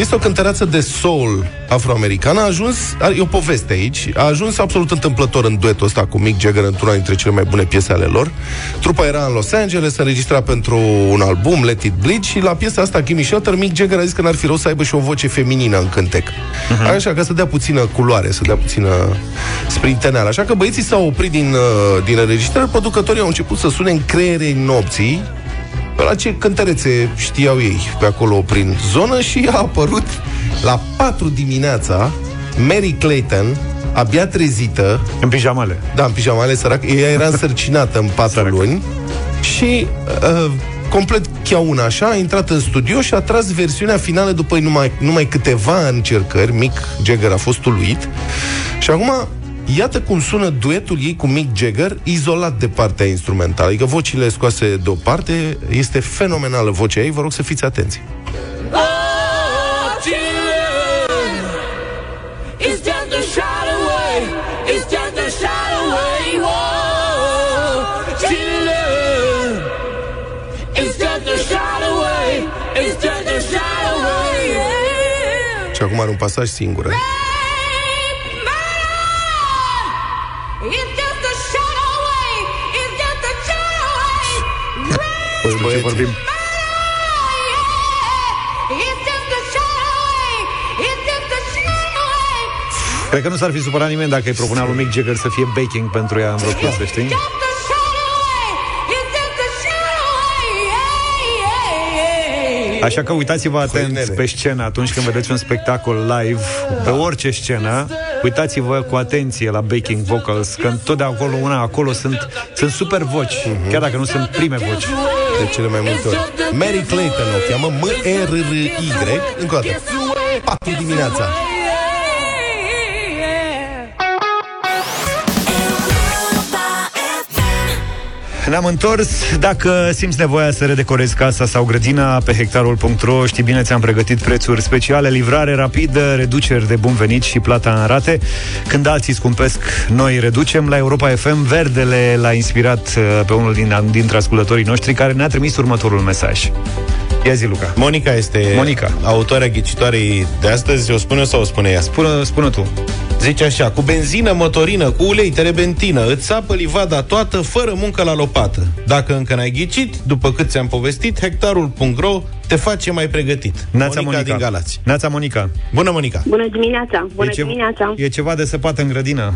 Este o cântăreață de soul afroamericană. A ajuns, e o poveste aici, a ajuns absolut întâmplător în duetul ăsta cu Mick Jagger într-una dintre cele mai bune piese ale lor. Trupa era în Los Angeles, se înregistra pentru un album, Let It Bleed, și la piesa asta, Gimme Shelter, Mick Jagger a zis că n-ar fi rău să aibă și o voce feminină în cântec. Uh-huh. Așa, ca să dea puțină culoare, să dea puțină sprinteneală. Așa că băieții s-au oprit din, uh, din înregistrări, producătorii au început să sune în creiere nopții, pe la ce cântărețe știau ei pe acolo prin zonă și a apărut la 4 dimineața Mary Clayton, abia trezită. În pijamale. Da, în pijamale, sărac. Ea era <laughs> însărcinată în 4 luni și uh, complet chiauna așa, a intrat în studio și a tras versiunea finală după numai, numai câteva încercări. Mick Jagger a fost uluit. Și acum Iată cum sună duetul ei cu Mick Jagger, izolat de partea instrumentală. Adică vocile scoase deoparte, este fenomenală vocea ei, vă rog să fiți atenți. It's just a shot away. It's just a shot away. Cred că nu s-ar fi supărat nimeni dacă îi propunea lui Mick Jagger să fie baking pentru ea în vreo piesă, știi? Just a shot away. It's just a shot away. Yeah, yeah, yeah. Așa că uitați-vă atent pe scenă atunci când vedeți un spectacol live, pe orice scenă, uitați-vă cu atenție la backing vocals, că tot de acolo, una acolo sunt, sunt super voci, chiar dacă nu sunt prime voci. De cele mai multe ori. Mary Clayton o cheamă M-E-R-R-Y, încă o dată. 4 dimineața. Ne-am întors. Dacă simți nevoia să redecorezi casa sau grădina, pe hectarul.ro știi bine, ți-am pregătit prețuri speciale, livrare rapidă, reduceri de bun venit și plata în rate. Când alții scumpesc, noi reducem. La Europa FM, Verdele l-a inspirat uh, pe unul din, dintre ascultătorii noștri care ne-a trimis următorul mesaj. Ia zi, Luca. Monica este Monica. autoarea ghicitoarei de astăzi. O spune eu sau o spune ea? Spune, spune tu. Zice așa, cu benzină, motorină, cu ulei, terebentină, îți sapă livada toată, fără muncă la lopată. Dacă încă n-ai ghicit, după cât ți-am povestit, hectarul.ro te face mai pregătit. Neața Monica, Monica. din Galați. Neața Monica. Bună, Monica! Bună dimineața! Bună e, ceva, dimineața! e ceva de săpat în grădină?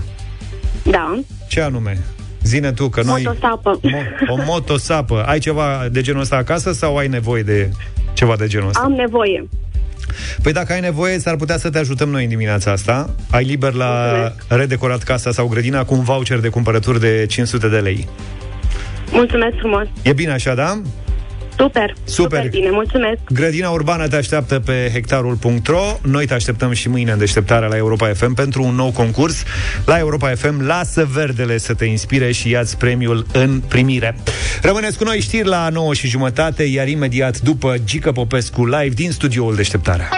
Da, Ce anume? Zine tu, că noi... motosapă. Mo- o motosapă. Ai ceva de genul ăsta acasă sau ai nevoie de ceva de genul ăsta? Am nevoie. Păi dacă ai nevoie, s-ar putea să te ajutăm noi în dimineața asta. Ai liber la Mulțumesc. redecorat casa sau grădina cu un voucher de cumpărături de 500 de lei. Mulțumesc frumos! E bine așa, da? Super! Super. bine, mulțumesc! Grădina urbană te așteaptă pe hectarul.ro Noi te așteptăm și mâine în deșteptarea la Europa FM pentru un nou concurs. La Europa FM, lasă verdele să te inspire și ia-ți premiul în primire. Rămâneți cu noi știri la 9 și jumătate, iar imediat după Gică Popescu live din studioul deșteptarea.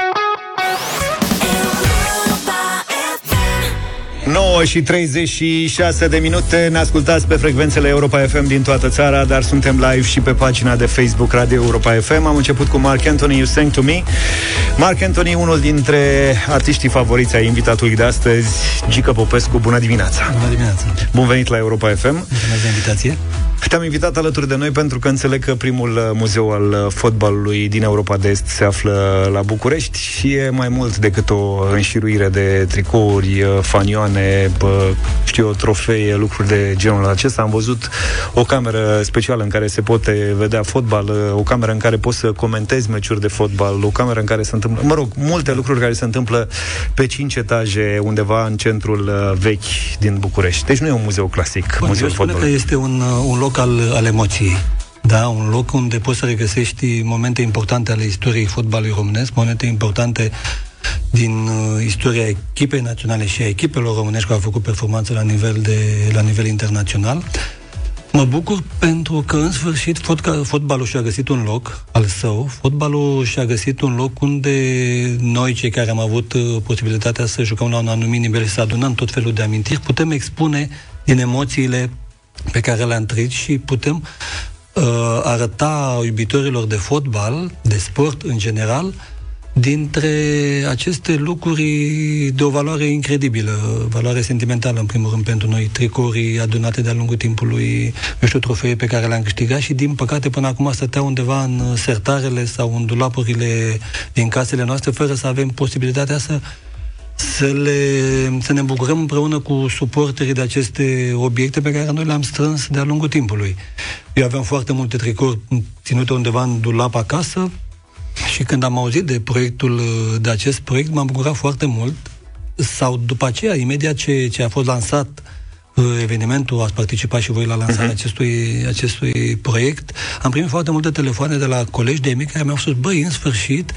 9 și 36 de minute Ne ascultați pe frecvențele Europa FM din toată țara Dar suntem live și pe pagina de Facebook Radio Europa FM Am început cu Mark Anthony, You Sang To Me Mark Anthony, unul dintre artiștii favoriți ai invitatului de astăzi, Gică Popescu, bună dimineața! Bună dimineața! Bun venit la Europa FM! Mulțumesc de invitație! Te-am invitat alături de noi pentru că înțeleg că primul uh, muzeu al uh, fotbalului din Europa de Est se află la București și e mai mult decât o înșiruire de tricouri, uh, fanioane, bă, știu eu, trofee, lucruri de genul acesta. Am văzut o cameră specială în care se poate vedea fotbal, o cameră în care poți să comentezi meciuri de fotbal, o cameră în care se întâmplă, mă rog, multe lucruri care se întâmplă pe cinci etaje undeva în centrul vechi din București. Deci nu e un muzeu clasic, Bun, muzeul eu spune că fotbalului. este un, un loc al, al emoției. Da, un loc unde poți să regăsești momente importante ale istoriei fotbalului românesc, momente importante din uh, istoria echipei naționale și a echipelor românești care au făcut performanță la nivel, de, la nivel internațional. Mă bucur pentru că, în sfârșit, fotca, fotbalul și-a găsit un loc al său. Fotbalul și-a găsit un loc unde noi, cei care am avut uh, posibilitatea să jucăm la un anumit nivel și să adunăm tot felul de amintiri, putem expune din emoțiile pe care le-am trăit și putem uh, arăta iubitorilor de fotbal, de sport în general, dintre aceste lucruri de o valoare incredibilă, valoare sentimentală în primul rând pentru noi, tricorii adunate de-a lungul timpului, eu știu, trofee pe care le-am câștigat și din păcate până acum stăteau undeva în sertarele sau în dulapurile din casele noastre fără să avem posibilitatea să să, le, să ne bucurăm împreună cu suporterii de aceste obiecte pe care noi le-am strâns de-a lungul timpului. Eu aveam foarte multe tricouri ținute undeva în dulap acasă și când am auzit de proiectul, de acest proiect, m-am bucurat foarte mult sau după aceea, imediat ce, ce a fost lansat uh, evenimentul, ați participat și voi la lansarea uh-huh. acestui, acestui proiect, am primit foarte multe telefoane de la colegi de mei care mi-au spus, băi, în sfârșit,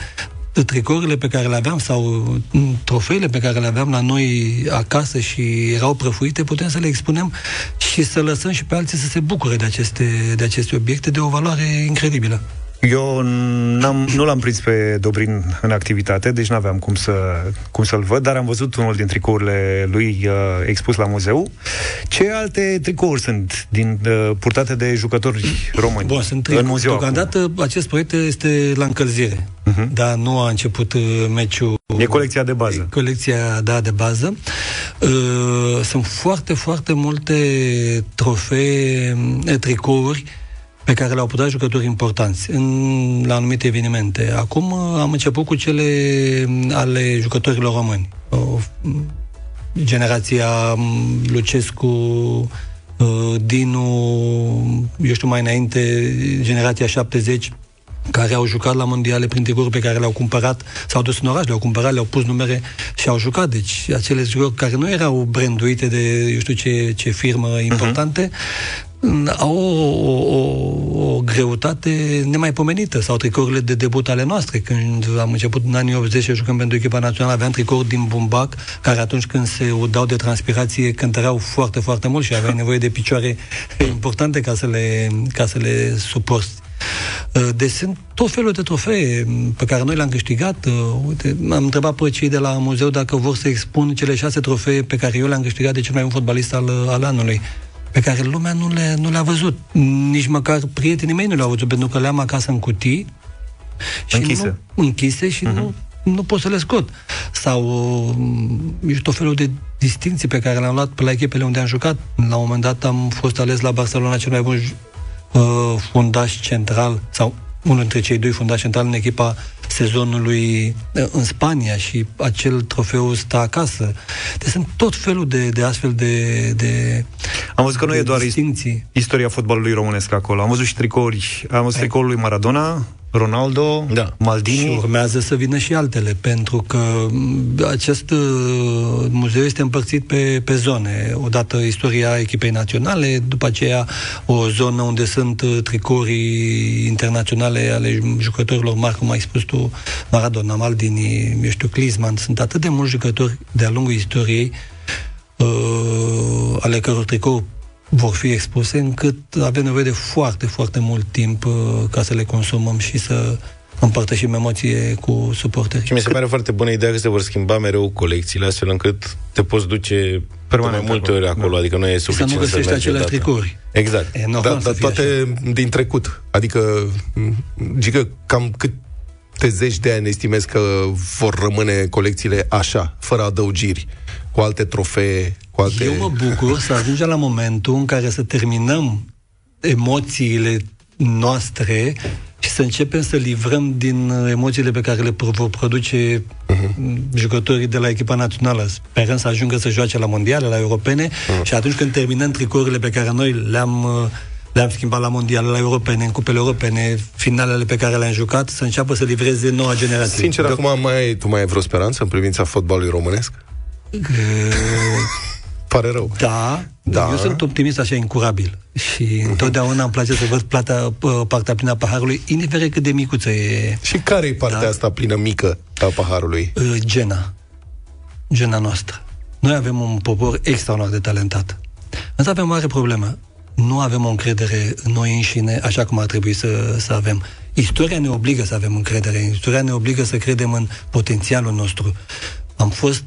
tricourile pe care le aveam sau trofeile pe care le aveam la noi acasă și erau prăfuite, putem să le expunem și să lăsăm și pe alții să se bucure de aceste, de aceste obiecte de o valoare incredibilă. Eu n-am, nu l-am prins pe Dobrin în activitate, deci n-aveam cum, să, cum să-l văd, dar am văzut unul din tricourile lui uh, expus la muzeu. Ce alte tricouri sunt din uh, purtate de jucători români Bun, sunt în muzeu Deocamdată acum? acest proiect este la încălzire, uh-huh. dar nu a început uh, meciul. E colecția de bază. Colecția, da, de bază. Uh, sunt foarte, foarte multe trofee, tricouri pe care le-au putut jucători importanți în, la anumite evenimente. Acum am început cu cele ale jucătorilor români. O, generația Lucescu, Dinu, eu știu mai înainte, generația 70, care au jucat la mondiale prin tricuri pe care le-au cumpărat, s-au dus în oraș, le-au cumpărat, le-au pus numere și au jucat. Deci acele jucători care nu erau branduite de eu știu ce, ce firmă importante, uh-huh au o, o, o, o greutate nemaipomenită sau tricourile de debut ale noastre. Când am început în anii 80 să jucăm pentru echipa națională, aveam tricouri din bumbac, care atunci când se udau de transpirație cântăreau foarte, foarte mult și aveai nevoie de picioare <laughs> importante ca să le, ca să le suporți. Deci sunt tot felul de trofee pe care noi le-am câștigat. Uite, am întrebat pe cei de la muzeu dacă vor să expun cele șase trofee pe care eu le-am câștigat de cel mai bun fotbalist al, al anului pe care lumea nu, le, nu le-a văzut. Nici măcar prietenii mei nu le-au văzut, pentru că le-am acasă în cutii. Și închise. Nu, închise și uh-huh. nu, nu pot să le scot. Sau uh, tot felul de distinții pe care le-am luat pe la echipele unde am jucat. La un moment dat am fost ales la Barcelona cel mai bun uh, fundaș central, sau unul dintre cei doi fundași centrali în echipa sezonului în Spania și acel trofeu stă acasă. Deci sunt tot felul de, de astfel de, de Am văzut că nu e doar distinții. istoria fotbalului românesc acolo. Am văzut și tricouri. Am văzut tricoul lui Maradona, Ronaldo, da. Maldini. Și urmează să vină și altele, pentru că acest uh, muzeu este împărțit pe, pe zone. Odată istoria echipei naționale, după aceea o zonă unde sunt uh, tricorii internaționale ale jucătorilor mari, cum ai spus tu, Maradona, Maldini, eu știu, Klinsmann. Sunt atât de mulți jucători de-a lungul istoriei uh, ale căror tricou vor fi expuse, încât avem nevoie de foarte, foarte mult timp uh, ca să le consumăm și să împărtășim emoție cu suporterii. Și mi se pare foarte bună ideea că se vor schimba mereu colecțiile, astfel încât te poți duce Permanent mai multe ori acolo, da. adică nu e suficient să nu găsești aceleași tricouri. Exact. E da, dar toate așa. din trecut. Adică, gică, cam cât de zeci de ani estimezi că vor rămâne colecțiile așa, fără adăugiri, cu alte trofee, cu alte... Eu mă bucur să ajungem la momentul în care să terminăm emoțiile noastre și să începem să livrăm din uh, emoțiile pe care le pro- vor produce uh-huh. jucătorii de la echipa națională. Sperăm să ajungă să joace la mondiale, la europene uh-huh. și atunci când terminăm tricourile pe care noi le-am uh, le-am schimbat la mondiale, la europene, în cupele europene, finalele pe care le-am jucat, să înceapă să livreze noua generație. Sincer, De- acum mai ai, tu mai ai vreo speranță în privința fotbalului românesc? Pare rău. Da, Da. da. Eu sunt optimist așa incurabil și întotdeauna îmi place să văd plata, p- partea plină a paharului, indiferent cât de micuță e Și care e partea da. asta plină mică a paharului? uh, gena. Gena noastră. Noi avem un popor extraordinar de talentat. Însă avem o mare problemă. Nu avem o încredere în noi înșine așa cum ar trebui să, să avem. Istoria ne obligă să avem încredere. Istoria ne obligă să credem în potențialul nostru. Am fost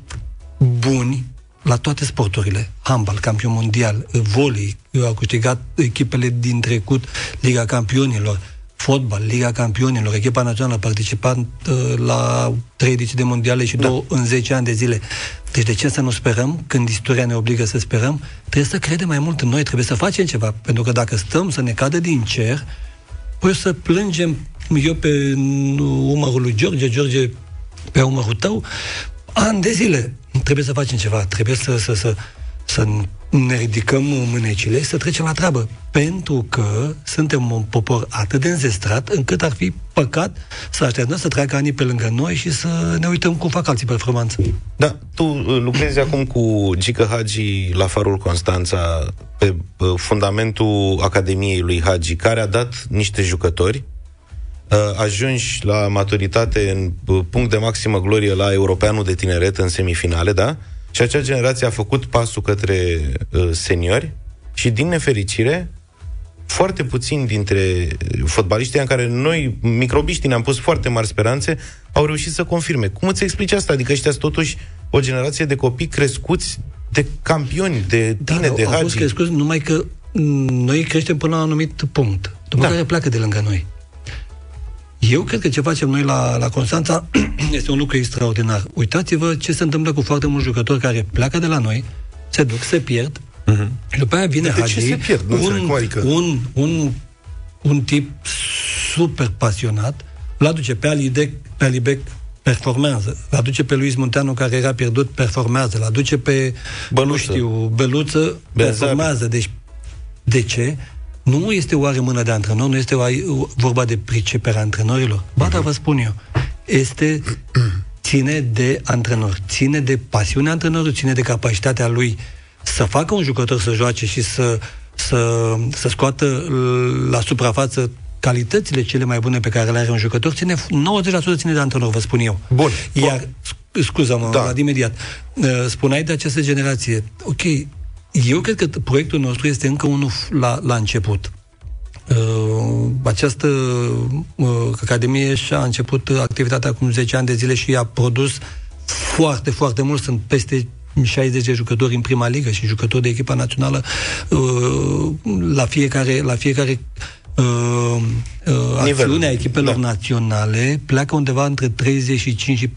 buni la toate sporturile. Handbal, campion mondial, volei, au câștigat echipele din trecut Liga Campionilor, fotbal, Liga Campionilor, echipa națională a participat uh, la trei ediții de mondiale și două în 10 ani de zile. Deci de ce să nu sperăm când istoria ne obligă să sperăm? Trebuie să credem mai mult în noi, trebuie să facem ceva. Pentru că dacă stăm să ne cadă din cer, păi o să plângem eu pe umărul lui George, George pe umărul tău, ani de zile. Trebuie să facem ceva, trebuie să, să, să, să ne ridicăm mânecile, să trecem la treabă. Pentru că suntem un popor atât de înzestrat, încât ar fi păcat să așteptăm să treacă anii pe lângă noi și să ne uităm cum fac alții performanță. Da, tu uh, lucrezi acum cu Gică Hagi la Farul Constanța pe uh, fundamentul Academiei lui Hagi, care a dat niște jucători uh, ajungi la maturitate în uh, punct de maximă glorie la Europeanul de Tineret în semifinale, da? Și acea generație a făcut pasul către uh, seniori și din nefericire foarte puțini dintre fotbaliștii în care noi, microbiștii, ne-am pus foarte mari speranțe, au reușit să confirme. Cum îți explici asta? Adică ăștia sunt totuși o generație de copii crescuți de campioni, de tine, da, de au fost hagi. crescuți, numai că m, noi creștem până la un anumit punct, după Da. da. care pleacă de lângă noi. Eu cred că ce facem noi la, la Constanța <clears throat> este un lucru extraordinar. Uitați-vă ce se întâmplă cu foarte mulți jucători care pleacă de la noi, se duc, se pierd, uh-huh. și după aia vine Dar de ce Hagi, se pierd? Nu înțeleg un, cum adică? un, un, un tip super pasionat, îl aduce pe Alidec, pe Alibec, performează. Îl aduce pe Luis Munteanu, care era pierdut, performează. Îl aduce pe, Băluță. nu știu, Beluță, Bezabi. performează. Deci, de ce? Nu este oare mână de antrenor, nu este oare vorba de priceperea antrenorilor. Ba, dar vă spun eu, este <clears throat> ține de antrenor, ține de pasiunea antrenorului, ține de capacitatea lui să facă un jucător să joace și să, să, să scoată la suprafață calitățile cele mai bune pe care le are un jucător, ține 90% ține de antrenor, vă spun eu. Bun. Iar, sc- scuză-mă, Da. da. imediat, Uh, spuneai de această generație. Ok, eu cred că proiectul nostru este încă unul f- la, la început. Uh, această uh, academie și-a început activitatea acum 10 ani de zile și a produs foarte, foarte mult. Sunt peste 60 de jucători în prima ligă și jucători de echipa națională uh, la fiecare, la fiecare uh, uh, acțiune a echipelor da. naționale pleacă undeva între 35 și 40%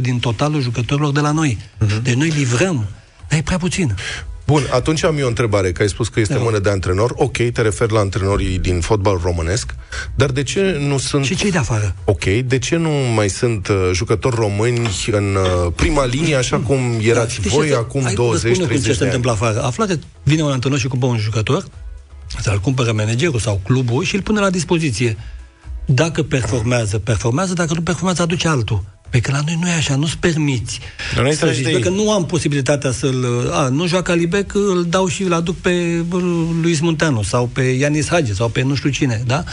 din totalul jucătorilor de la noi. Uh-huh. Deci noi livrăm, dar e prea puțin. Bun, atunci am eu o întrebare, că ai spus că este Da. mână de antrenor. Ok, te referi la antrenorii din fotbal românesc, dar de ce nu sunt... Și cei de afară? Ok, de ce nu mai sunt uh, jucători români în uh, prima linie, așa cum erați Știi voi ce se- acum hai, vă spun eu cum 20-30 ce de se ani? întâmplă afară. Afla că vine un antrenor și cumpără un jucător, sau îl cumpără managerul sau clubul și îl pune la dispoziție. Dacă performează, performează, dacă nu performează, aduce altul. Pe că la noi nu e așa, nu-ți permiți. Dar noi să tragi zici, de bă, ei. că nu am posibilitatea să-l... A, nu joacă Alibec, îl dau și îl aduc pe bă, Luis Munteanu sau pe Ianis Hagi sau pe nu știu cine, da?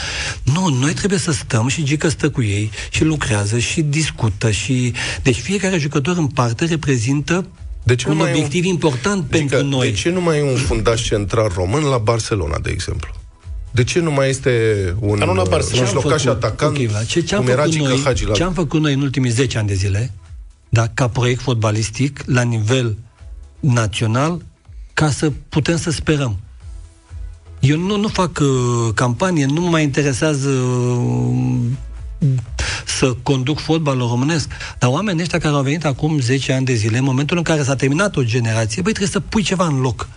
Nu, noi trebuie să stăm și Gică stă cu ei și lucrează și discută și... Deci fiecare jucător în parte reprezintă De ce un nu mai e un- obiectiv important Adică, pentru noi. De ce nu mai e un fundaș central român la Barcelona, de exemplu? De ce nu mai este un Dar nu la uh, Barcelona. mijlocaș atacant, Ok, Vlad, ce, ce-am cum era făcut Gică noi, Hagi la... ce am făcut noi în ultimii 10 ani de zile, da, ca proiect fotbalistic, la nivel național, ca să putem să sperăm. Eu nu, nu fac uh, campanie, nu mă mai interesează uh, să conduc fotbalul românesc. Dar oamenii ăștia care au venit acum 10 ani de zile, în momentul în care s-a terminat o generație, băi, trebuie să pui ceva în loc.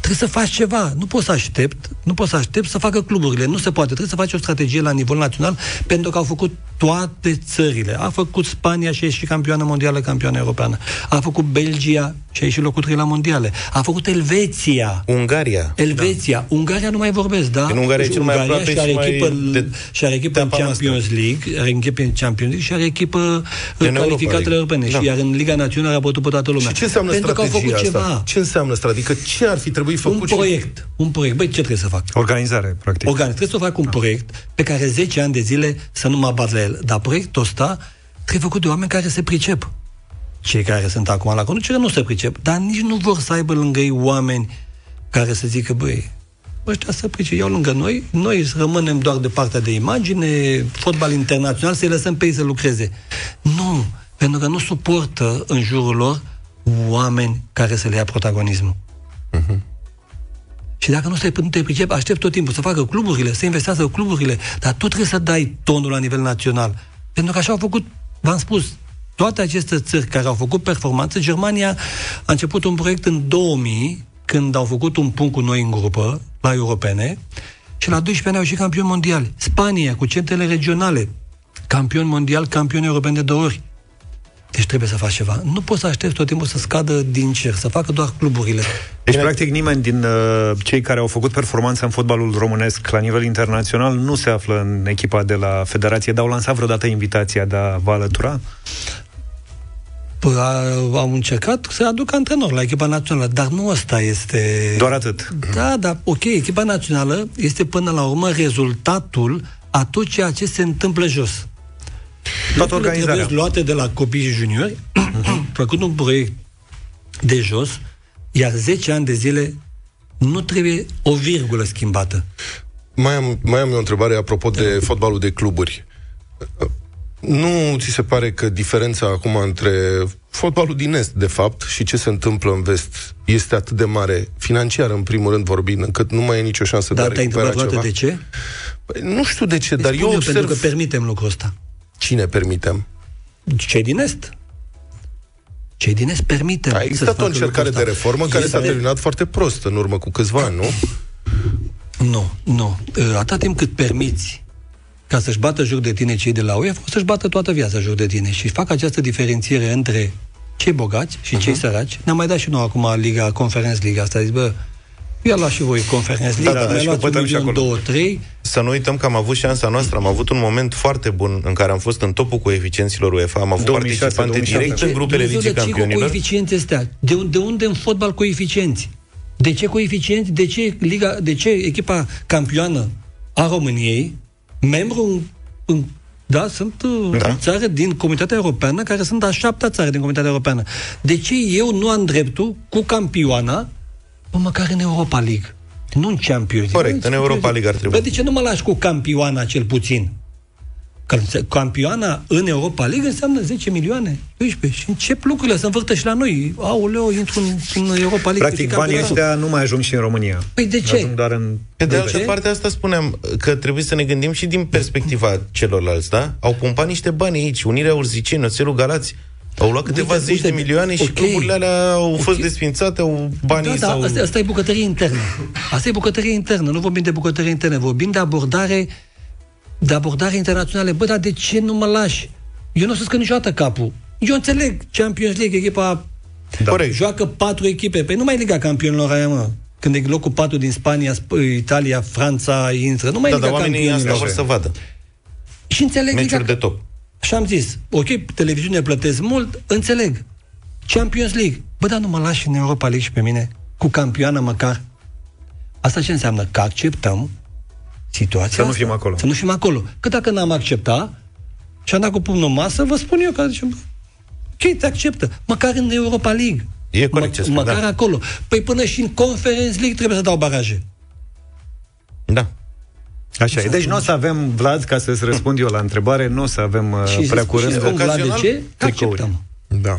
Trebuie să faci ceva. Nu poți să aștept, nu poți să aștept să facă cluburile. Nu se poate. Trebuie să faci o strategie la nivel național pentru că au făcut toate țările. A făcut Spania și a ieșit campioană mondială, campioană europeană. A făcut Belgia și a ieșit locul 3 la mondiale. A făcut Elveția. Ungaria. Elveția. Da. Ungaria nu mai vorbesc, da? În Ungaria e cel mai Ungaria aproape și are și mai echipă, de- și are echipă în teapa Champions League, are echipă în Champions League și are echipă în Europa calificatele League. europene. Da. Și iar în Liga Națională a bătut pe toată lumea. Și ce înseamnă Pentru că au strategia făcut asta? ceva. Ce înseamnă strategie? Adică ce ar fi trebuit Un făcut? și- proiect. Un proiect. Băi, ce trebuie să fac? Organizare, practic. Organ, trebuie să fac un proiect pe care 10 ani de zile să nu mă bat la el. Dar proiectul ăsta trebuie făcut de oameni care se pricep. Cei care sunt acum la conducere nu se pricep, dar nici nu vor să aibă lângă ei oameni care să zică, băi, ăștia să pricep, iau lângă noi, noi să rămânem doar de partea de imagine, fotbal internațional, să-i lăsăm pe ei să lucreze. Nu, pentru că nu suportă în jurul lor oameni care să le ia protagonismul. Și dacă nu stai nu te pricep, aștept tot timpul să facă cluburile, să investească cluburile, dar tot trebuie să dai tonul la nivel național. Pentru că așa au făcut, v-am spus, toate aceste țări care au făcut performanță, Germania a început un proiect în 2000, când au făcut un punct cu noi în grupă, la europene, și la 12 ani au ieșit campioni mondiali. Spania, cu centrele regionale, campion mondial, campion european de două ori. Deci trebuie să faci ceva. Nu poți să aștepți tot timpul să scadă din cer, să facă doar cluburile. Deci, practic, nimeni din uh, cei care au făcut performanță în fotbalul românesc la nivel internațional nu se află în echipa de la Federație, dar au lansat vreodată invitația de a vă alătura? Păi, a- au încercat să aducă antrenor la echipa națională, dar nu ăsta este... Doar atât. Da, dar ok, echipa națională este până la urmă rezultatul a tot ceea ce se întâmplă jos. Toată Lucrurile organizarea. trebuie luate de la copii și juniori, făcut un proiect de jos, iar 10 ani de zile nu trebuie o virgulă schimbată. Mai am, mai am eu o întrebare apropo de fotbalul de cluburi. Nu ți se pare că diferența acum între fotbalul din Est, de fapt, și ce se întâmplă în Vest este atât de mare, financiar în primul rând vorbind, încât nu mai e nicio șansă de a Dar te-ai recupera întrebat ceva? vreodată de ce? Păi, nu știu de ce, dar Îți eu spun Pentru că observ... permitem lucrul ăsta. Cine permitem? Cei din Est. Cei din Est permitem. A să existat o facă încercare lucrul de ăsta. reformă care s-a Este- terminat foarte prost în urmă cu câțiva ani, nu? Nu, nu. Atâta timp cât permiți ca să-și bată joc de tine cei de la UEFA, o să-și bată toată viața joc de tine și fac această diferențiere între cei bogați și cei săraci. Ne-am mai dat și noi acum Liga, Conference Liga asta, zic, bă, ia luat și voi Conference Liga, Da, da, mi-a și luat un căpătăm și milion, acolo. două, trei, Să nu uităm că am avut șansa noastră, am avut un moment foarte bun în care am fost în topul coeficienților UEFA, am avut 2006, participante 2007. direct în grupele Dumnezeu, Ligii de ce cu Campionilor. coeficienți astea? De, un- de unde în fotbal coeficienți? De ce coeficienți? De ce, Liga, de ce echipa campioană a României, membru în, în da, sunt Da. da. țară din Comunitatea Europeană, care sunt a șaptea țară din Comunitatea Europeană. De ce eu nu am dreptul, cu campioana, bă, măcar în Europa League? Nu în Champions League. Corect, Bă, în Champions Europa League ar trebui. Bă, de ce nu mă lași cu campioana cel puțin? Că înse- campioana în Europa League înseamnă 10 milioane, 12. Și încep lucrurile să învârtă și la noi. Aoleo, intru în, în Europa League. Practic, câștig banii campionatul. ăștia nu mai ajung și în România. Păi de ce? Ajung doar în... Pe de De altă ce? parte, asta spuneam, că trebuie să ne gândim și din perspectiva celorlalți, da? Au pompat niște bani aici, Unirea Urziceni, Oțelul Galați, au luat câteva Uite, zeci uite, de milioane și ok. cluburile alea au fost Ok. desfințate, au banii Da, da, sau... asta, asta e bucătărie internă. Asta e bucătărie internă, nu vorbim de bucătărie internă, vorbim de abordare de abordare internaționale. Bă, dar de ce nu mă lași? Eu nu o să scăp niciodată capul. Eu înțeleg Champions League, echipa Da. Corect. joacă patru echipe. Păi nu mai e Liga Campionilor aia, mă. Când e locul 4 din Spania, Sp- Italia, Franța, intră. Nu mai e Da, Liga dar oamenii asta Campionilor. vor să vadă. Și înțeleg Meciuri Liga... de top. Și am zis, ok, televiziune plătesc mult, înțeleg. Champions League. Bă, dar nu mă lași în Europa League și pe mine, cu campioană măcar. Asta ce înseamnă? Că acceptăm situația Să nu asta. fim acolo. Să nu fim acolo. Că dacă n-am acceptat și am dat cu pumnul în masă, vă spun eu că zice, bă, ok, te acceptă. Măcar în Europa League. E corect ce spui, Măcar da. acolo. Păi până și în Conference League trebuie să dau baraje. Da. Așa e. Deci nu o să avem, Vlad, ca să-ți răspund eu la întrebare, nu o să avem uh, și prea și curând spun Vlad de ocazional, ce? Că tricouri. acceptăm. Da.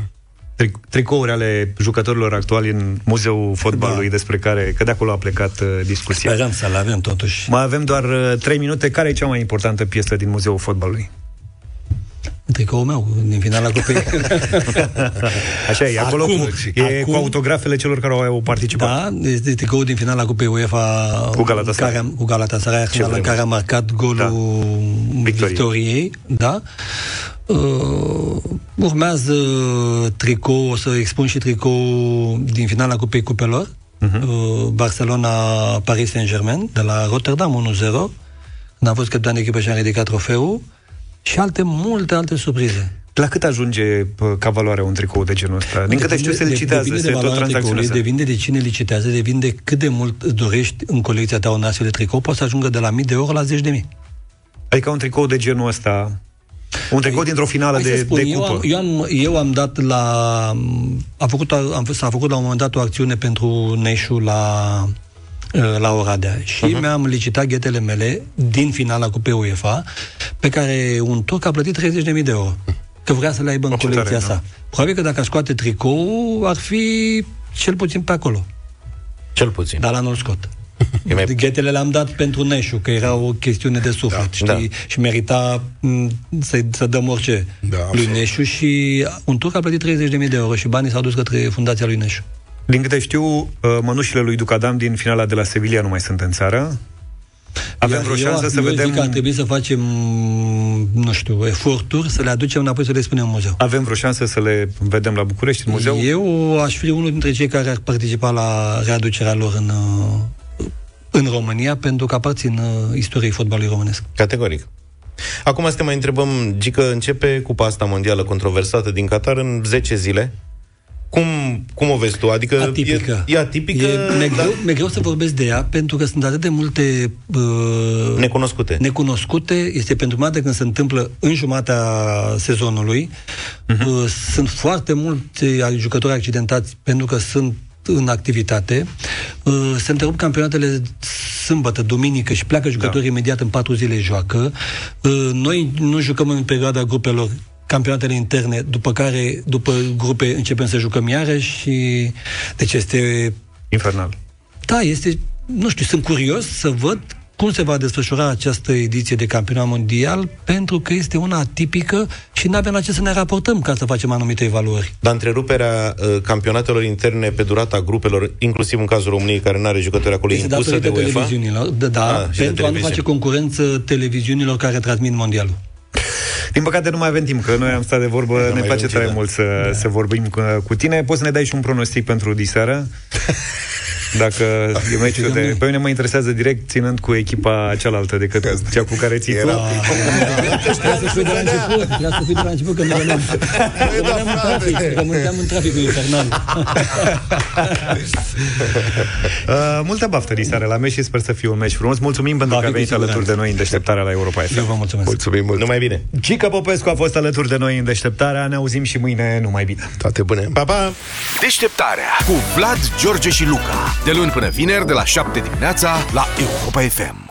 tri- tricouri ale jucătorilor actuali în Muzeul Fotbalului, Da. despre care, că de acolo a plecat uh, discuția. Sperăm să-l avem totuși. Mai avem doar uh, 3 minute. Care e cea mai importantă piesă din Muzeul Fotbalului? Tricoul meu din finala cupei. <laughs> Așa e, acolo Acum, cu, e acum- cu autografele celor care au participat. Da, este tricoul din finala Cupei UEFA Cu Galatasaray. care, cu Galatasaray, Ce finala în vreme. care a marcat golul Da. Victoriei. victoriei. Da? Uh, urmează tricou, o să expun și tricou din finala Cupei Cupelor. Mhm. Uh, Barcelona Paris Saint-Germain de la Rotterdam 1-0 când a fost capitan de echipă și a ridicat trofeul și alte multe alte surprize. La cât ajunge pă, ca valoare un tricou de genul ăsta? Din câte știu, se de- licitează, depinde se de tot valoarea tranzacționează. tricoului, Depinde de cine licitează, depinde cât de mult îți dorești în colecția ta un astfel de tricou, poate să ajungă de la mii de euro la zeci de mii. Adică un tricou de genul ăsta, un tricou dintr-o finală Hai să de, spun, de eu, cupă. am, eu, am, eu am dat la... A făcut, am, s-a făcut la un moment dat o acțiune pentru Neșu la, uh, la Oradea și Mhm. uh-huh. mi-am licitat ghetele mele din finala Cupei UEFA, pe care un turc a plătit 30.000 de euro. Că vrea să le aibă în Ce colecția tare, sa. Probabil că dacă aș scoate tricou, ar fi cel puțin pe acolo. Cel puțin. Dar la nu scot. E mai- Ghetele le-am dat pentru Neșu, că era o chestiune de suflet, Da, știi? da. Și merita m, să, să dăm orice Da, lui absolut. Neșu și un turc a plătit 30.000 de euro și banii s-au dus către fundația lui Neșu. Din câte știu, uh, mănușile lui Ducadam din finala de la Sevilla nu mai sunt în țară. Avem Eu- vreo eu, șansă să eu vedem... zic că ar trebui să facem, nu știu, eforturi, să le aducem înapoi să le spunem în muzeu. Avem vreo șansă să le vedem la București, în muzeu? Eu aș fi unul dintre cei care ar participa la readucerea lor în, uh, în România, pentru că aparțin uh, istoriei fotbalului românesc. Categoric. Acum să te mai întrebăm, Gică, începe cupa asta mondială controversată din Qatar în 10 zile. Cum, cum o vezi tu? Adică Atipică. E, e atipică, E, mi-e, dar greu, mi-e greu să vorbesc de ea, pentru că sunt atât de multe uh, necunoscute. necunoscute. Este pentru prima dată când se întâmplă în jumatea sezonului. Uh-huh. Uh, sunt foarte mulți jucători accidentați pentru că sunt în activitate. Uh, se întrerup campionatele sâmbătă, duminică și pleacă jucătorii da. imediat în patru zile joacă. Uh, noi nu jucăm în perioada grupelor campionatele interne, după care, după grupe, începem să jucăm iarăși și deci este Infernal. da, este, nu știu, sunt curios să văd cum se va desfășura această ediție de campionat mondial, pentru că este una atipică și nu avem la ce să ne raportăm ca să facem anumite evaluări. Dar întreruperea uh, campionatelor interne pe durata grupelor, inclusiv în cazul României, care nu are jucători acolo, Este impusă de datorită UEFA? televiziunilor, da, da Ah, și de pentru a nu televiziuni. face concurență televiziunilor care transmit mondialul. Din păcate nu mai avem timp, că noi am stat de vorbă, ne mai place avem tare timp, da. mult să, da. să vorbim cu, cu tine. Poți să ne dai și un pronostic pentru diseară? <laughs> Dacă e meciul de... Pe mine mă interesează direct ținând cu echipa cealaltă decât cea cu care ții tu. Era- Trebuie să fii de la început, trebuie să fii de la început, că nu rămâneam, <laughs> rămâneam în trafic, rămâneam în traficul infernal. <laughs> Uh, multă baftă diseară la meci și sper să fie un meci frumos. Mulțumim pentru Va că fi ați venit cu siguranță. alături de noi în deșteptarea la Europa FM. Eu vă mulțumesc. Mulțumim mult. Numai bine. Gica Popescu a fost alături de noi în deșteptarea. Ne auzim și mâine numai bine. Toate bune. Pa, pa! Deșteptarea cu Vlad, George și Luca. De luni până vineri, de la 7 dimineața, la Europa FM.